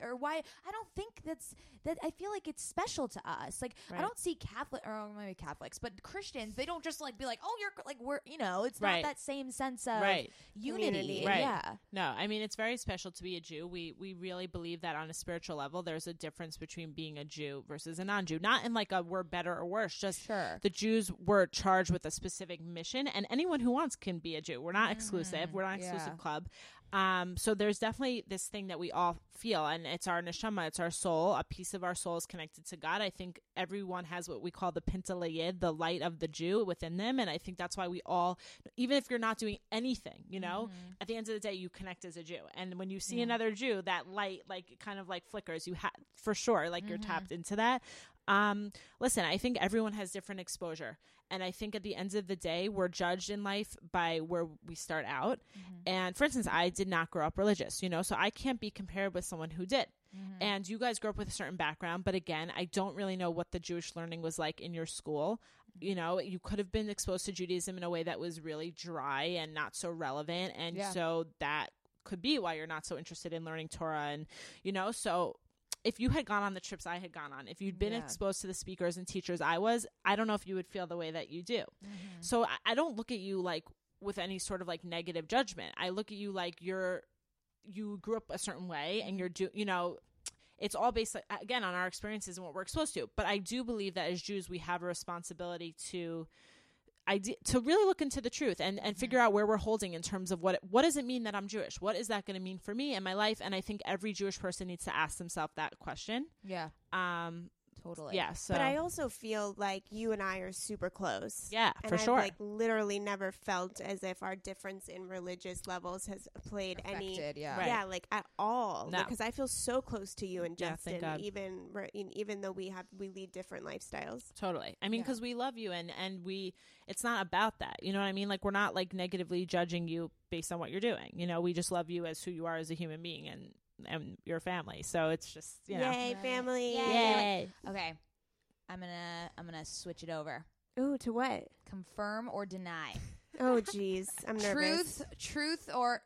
or why i don't think that's that i feel like it's special to us like i don't see catholic or maybe catholics but christians they don't just like be like oh you're like we're you know it's Right. not that same sense of Right. unity Right. yeah No, I mean it's very special to be a Jew. We we really believe that on a spiritual level, there's a difference between being a Jew versus a non-Jew. Not in like a we're better or worse. Just Sure. the Jews were charged with a specific mission, and anyone who wants can be a Jew. We're not mm-hmm. exclusive. We're not exclusive yeah. club. Um, so there's definitely this thing that we all feel, and it's our neshama, it's our soul. A piece of our soul is connected to God. I think everyone has what we call the pintele yid, the light of the Jew within them, and I think that's why we all, even if you're not doing anything, you know, at the end of the day, you connect as a Jew, and when you see another Jew, that light like kind of like flickers. You have for sure, like you're tapped into that. Um, listen, I think everyone has different exposure. And I think at the end of the day, we're judged in life by where we start out. Mm-hmm. And for instance, I did not grow up religious, you know, so I can't be compared with someone who did. Mm-hmm. And you guys grew up with a certain background, but again, I don't really know what the Jewish learning was like in your school. Mm-hmm. You know, you could have been exposed to Judaism in a way that was really dry and not so relevant. And Yeah. so that could be why you're not so interested in learning Torah. And, you know, so if you had gone on the trips I had gone on, if you'd been Yeah. exposed to the speakers and teachers I was, I don't know if you would feel the way that you do. Mm-hmm. So I, I don't look at you like with any sort of like negative judgment. I look at you like you're you grew up a certain way and you're do you know it's all based again on our experiences and what we're exposed to. But I do believe that as Jews we have a responsibility to I d- to really look into the truth and, and figure out where we're holding in terms of what what does it mean that I'm Jewish? What is that going to mean for me and my life? And I think every Jewish person needs to ask themselves that question. yeah Um, totally yeah. So But I also feel like you and I are super close. Yeah, and for I've, sure. Like literally never felt as if our difference in religious levels has played any Affected, yeah. Right. yeah, like at all. No. Because I feel so close to you and Justin, thank God. even re- even though we have we lead different lifestyles. Totally. I mean, Yeah. because we love you and and we, it's not about that. You know what I mean? Like we're not like negatively judging you based on what you're doing. You know, we just love you as who you are as a human being and and your family. So it's just you know, Yay, family! yay. okay i'm gonna i'm gonna switch it over Ooh, to what? confirm or deny Oh, jeez, I'm nervous. truth truth or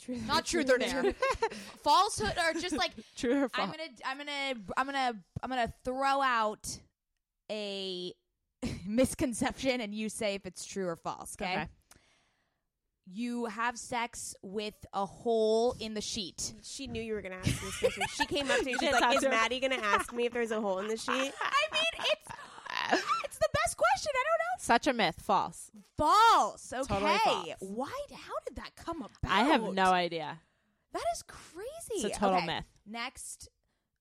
truth, not truth or dare falsehood or just like True or false. i'm false? gonna i'm gonna i'm gonna i'm gonna throw out a misconception and you say if it's true or false okay, Okay. You have sex with a hole in the sheet She knew you were gonna ask this question. She came up to me. She's did like, "Is. Maddie gonna ask me if there's a hole in the sheet?" i mean it's it's the best question i don't know Such a myth. False. false okay Totally false. why how did that come about I have no idea. That is crazy. It's a total Okay, myth. Next,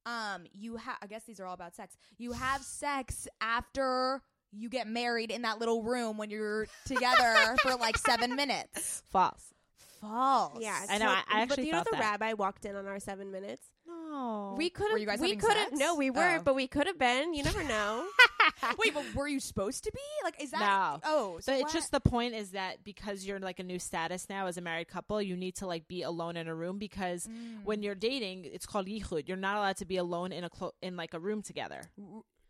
um, you have. I guess these are all about sex. You have sex after you get married in that little room when you're together for like seven minutes. False. False. Yeah, I know, I- I but actually you know the that. rabbi walked in on our seven minutes. No. We could Were you guys we having couldn't. sex? No, we were, Oh. but we could have been. You never know. Wait, but were you supposed to be? Like, is that? No. Oh, so So it's just the point is that because you're like a new status now as a married couple, you need to like be alone in a room because Mm. when you're dating, it's called yichud. You're not allowed to be alone in a clo- in like a room together.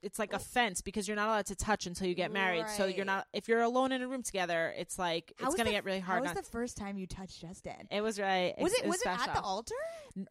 It's like a fence because you're not allowed to touch until you get married. So you're not if you're alone in a room together, it's like How it's gonna the- get really How hard. was the first time you touched Justin? it was right. Was it? was Was it at the altar?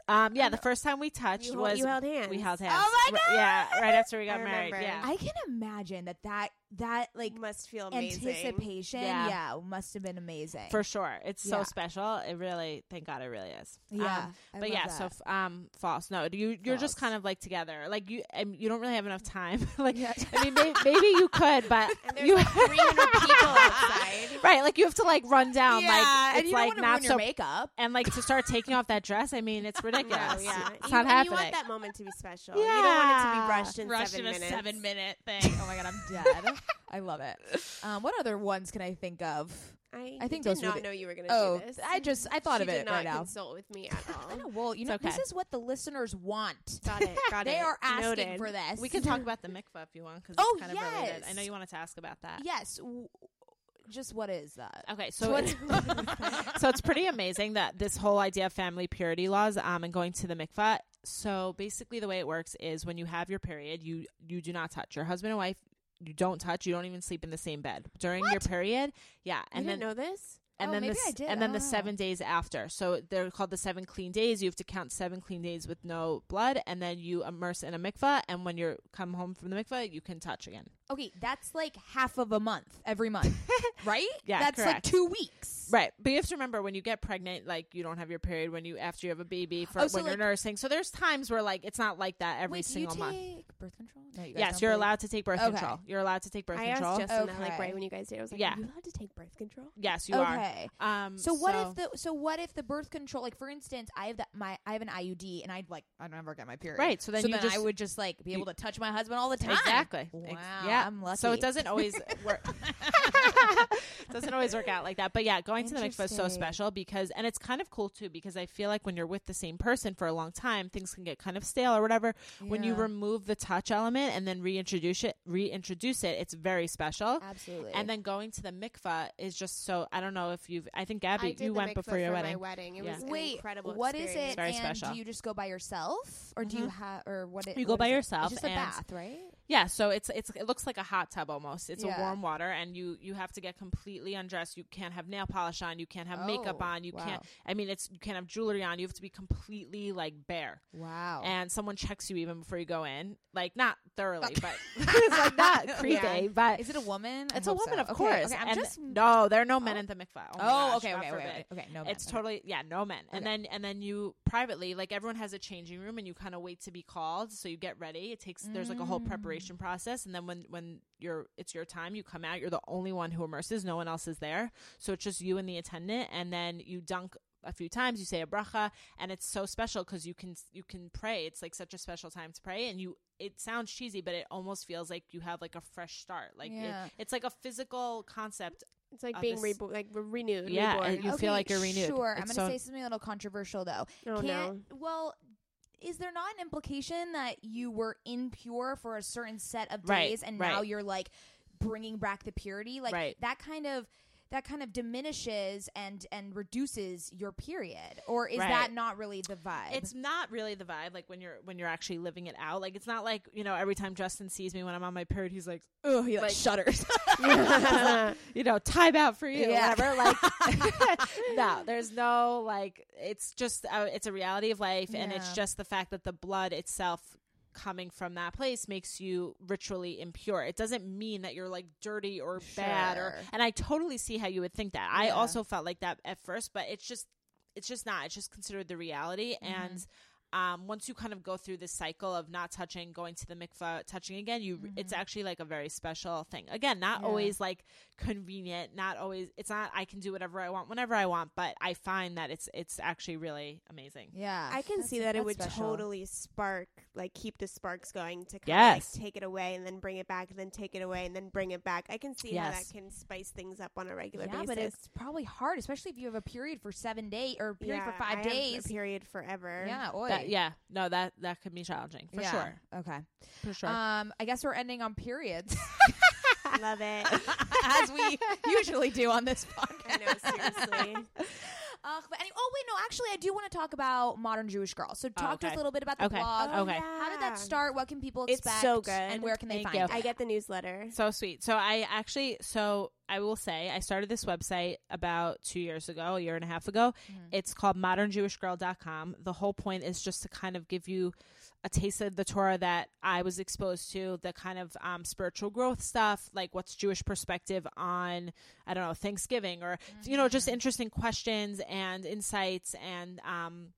Um, yeah, the first time we touched You held- was you held hands. We held hands. Oh my R- Yeah, right after we got married. Yeah, I can imagine that that that like must feel amazing. anticipation, Yeah. yeah. must have been amazing. for sure. It's so special. It really, thank God, it really is. Yeah, Um, I but love yeah, so that. f- um, false. No, you you're just kind of like together. Like you, um, you don't really have enough time. like Yeah. I mean, may- maybe you could, but And there's you like 300 people outside. right. Like you have to like run down. yeah, like and it's you like don't want to not ruin so. your makeup. and like to start taking off that dress. I mean, it's ridiculous. No, yeah. It's you, not happening. You want that moment to be special. You don't want it to be rushed in Rushed seven in a minutes. seven minute thing. Oh my god, I'm dead. I love it. Um, what other ones can I think of? I, I think did those were not the- know you were going to Oh, do this. I just I thought she of did it not right now. consult with me at all. I know. Well, you know, It's this is what the listeners want. Got it. Got They it. are asking Noted. for this. we can talk about the mikvah if you want because Oh, it's kind of related. I know you wanted to ask about that. yes. Just what is that? Okay, so it's, so it's pretty amazing that this whole idea of family purity laws um, and going to the mikvah. So basically, the way it works is when you have your period, you you do not touch your husband and wife. You don't touch. You don't even sleep in the same bed during your period. Yeah, And didn't then know this. and Oh, then the and then the know. seven days after. So they're called the seven clean days. You have to count seven clean days with no blood, and then you immerse in a mikvah. And when you come home from the mikvah, you can touch again. Okay, that's like half of a month every month, right? Yeah, that's correct. like two weeks. Right, but you have to remember when you get pregnant, like you don't have your period when you after you have a baby for Oh, so, when you're like- nursing. So there's times where like it's not like that every Wait, do you single take month. birth control? No, you guys Yes, you're believe- allowed to take birth Okay. control. You're allowed to take birth I control. asked Justin that like right when you guys did. I was like, Yeah. "Are you allowed to take birth control?" yes, you Okay. are. Um, So what so- if the so what if the birth control like for instance I have that my I have an IUD and I'd like I never get my period Right, so then you then just- I would just like be you- able to touch my husband all the time Exactly. wow Ex- yeah. I'm lucky So it doesn't always work. doesn't always work out like that. But yeah, going to the mikvah is so special because, and it's kind of cool too because I feel like when you're with the same person for a long time, things can get kind of stale or whatever. When you remove the touch element and then reintroduce it, reintroduce it, it's very special. absolutely And then going to the mikvah is just so. I don't know if you've. I think Gabby, I you went before your wedding. My wedding. It Yeah. was an wait incredible. what is experience. it Very and special. do you just go by yourself or do you mm-hmm. have or what it, You go by it? yourself it's just a bath right Yeah, so it's it's it looks like a hot tub almost. It's Yeah. a warm water, and you you have to get completely undressed. You can't have nail polish on. You can't have makeup Oh, on. You can't. I mean, it's you can't have jewelry on. You have to be completely like bare. wow And someone checks you even before you go in, like not thoroughly, but it's like not creepy. Yeah. But is it a woman I it's a woman, so. of Okay, course. okay, I'm and just no, there are no men Oh. in the mikvah. Oh, my oh gosh, okay okay wait, wait, wait. okay no It's men. totally yeah, no men. And then and then you privately, like everyone has a changing room and you kind of wait to be called, so you get ready. It takes there's like a whole Mm. preparation process and then when when you're it's your time, you come out, you're the only one who immerses, no one else is there. So it's just you and the attendant and then you dunk a few times you say a bracha and it's so special cuz you can you can pray. It's like such a special time to pray and you it sounds cheesy but it almost feels like you have like a fresh start. Like it- it's like a physical concept. It's like being this- reborn, like re- renewed. Yeah, reborn. and you feel like you're renewed. Sure, I'm going to so- say something a little controversial though. oh Can't, no. Well, is there not an implication that you were impure for a certain set of Right, days, and now you're like bringing back the purity? Like Right. that kind of that kind of diminishes and and reduces your period, or is Right. that not really the vibe? It's not really the vibe like when you're when you're actually living it out. Like it's not like you know every time Justin sees me when I'm on my period, he's like, oh, he like- shudders. you know, time out for you, Yeah. whatever. Like, no, there's no like. It's just uh, it's a reality of life, and it's just the fact that the blood itself coming from that place makes you ritually impure. It doesn't mean that you're like dirty or bad or and I totally see how you would think that. I also felt like that at first, but it's just it's just not. It's just considered the reality Mm-hmm. and um, once you kind of go through this cycle of not touching, going to the mikvah, touching again, you it's actually like a very special thing. Again, not Mm-hmm. Yeah. always like convenient, not always. It's not I can do whatever I want whenever I want, but I find that it's it's actually really amazing. yeah, I can That's- see that it would special. totally spark, like keep the sparks going to kind Yes. of like take it away and then bring it back and then take it away and then bring it back. I can see how that can spice things up on a regular Yeah, basis. but it's probably hard, especially if you have a period for seven days or a period yeah, for five I have a days. period forever. Yeah, oi. That, yeah, no, that that could be challenging for Yeah. sure, Okay. for sure. Um, I guess we're ending on periods, love it. as we usually do on this I podcast. know, seriously. Uh, but any, oh wait, no, actually, I do want to talk about modern Jewish girl. So talk to us a little bit about the Okay. blog. Oh, Okay. How did that start? What can people expect? It's expect? so good. And where can they Thank find you. it? I get the newsletter. So sweet. So I actually, so I will say, I started this website about two years ago, a year and a half ago. It's called modernjewishgirl.com. The whole point is just to kind of give you a taste of the Torah that I was exposed to, the kind of um, spiritual growth stuff, like what's Jewish perspective on, I don't know, Thanksgiving, or, you know, just interesting questions and insights and, um,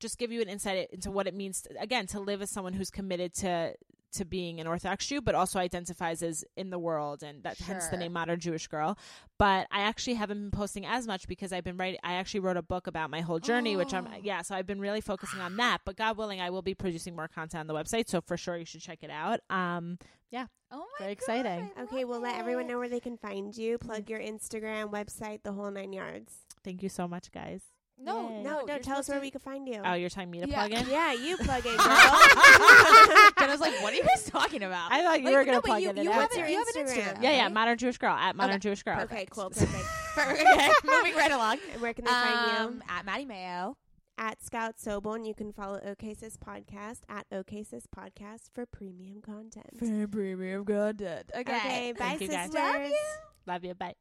just give you an insight into what it means to, again to live as someone who's committed to to being an Orthodox Jew, but also identifies as in the world, and that hence the name Modern Jewish Girl. But I actually haven't been posting as much because I've been writing. I actually wrote a book about my whole journey, which I'm Oh. yeah. So I've been really focusing on that. But God willing, I will be producing more content on the website. So for sure, you should check it out. Um, yeah, Oh my Very exciting. I Okay, we'll love let everyone know where they can find you. Plug your Instagram, website, the whole nine yards. thank you so much, guys. No, Yay. no, No, no, you're tell us supposed where to- we can find you. Oh, you're telling me to Yeah. plug in? yeah, you plug in, girl. And I was like, what are you guys talking about? I thought you Like, were gonna no, but plug you, in. you have, What's it, your you have an Instagram? Instagram. Yeah, yeah. Modern Jewish Girl at Modern Jewish Girl. okay, cool, perfect. okay, moving right along. Where can they find Um, at Maddie Maio. at Scout Sobel, and you can follow OK Sis Podcast at OK Sis Podcast for premium content. For premium content. Okay. Okay, bye, Thank you, guys. sisters. Love you. Bye.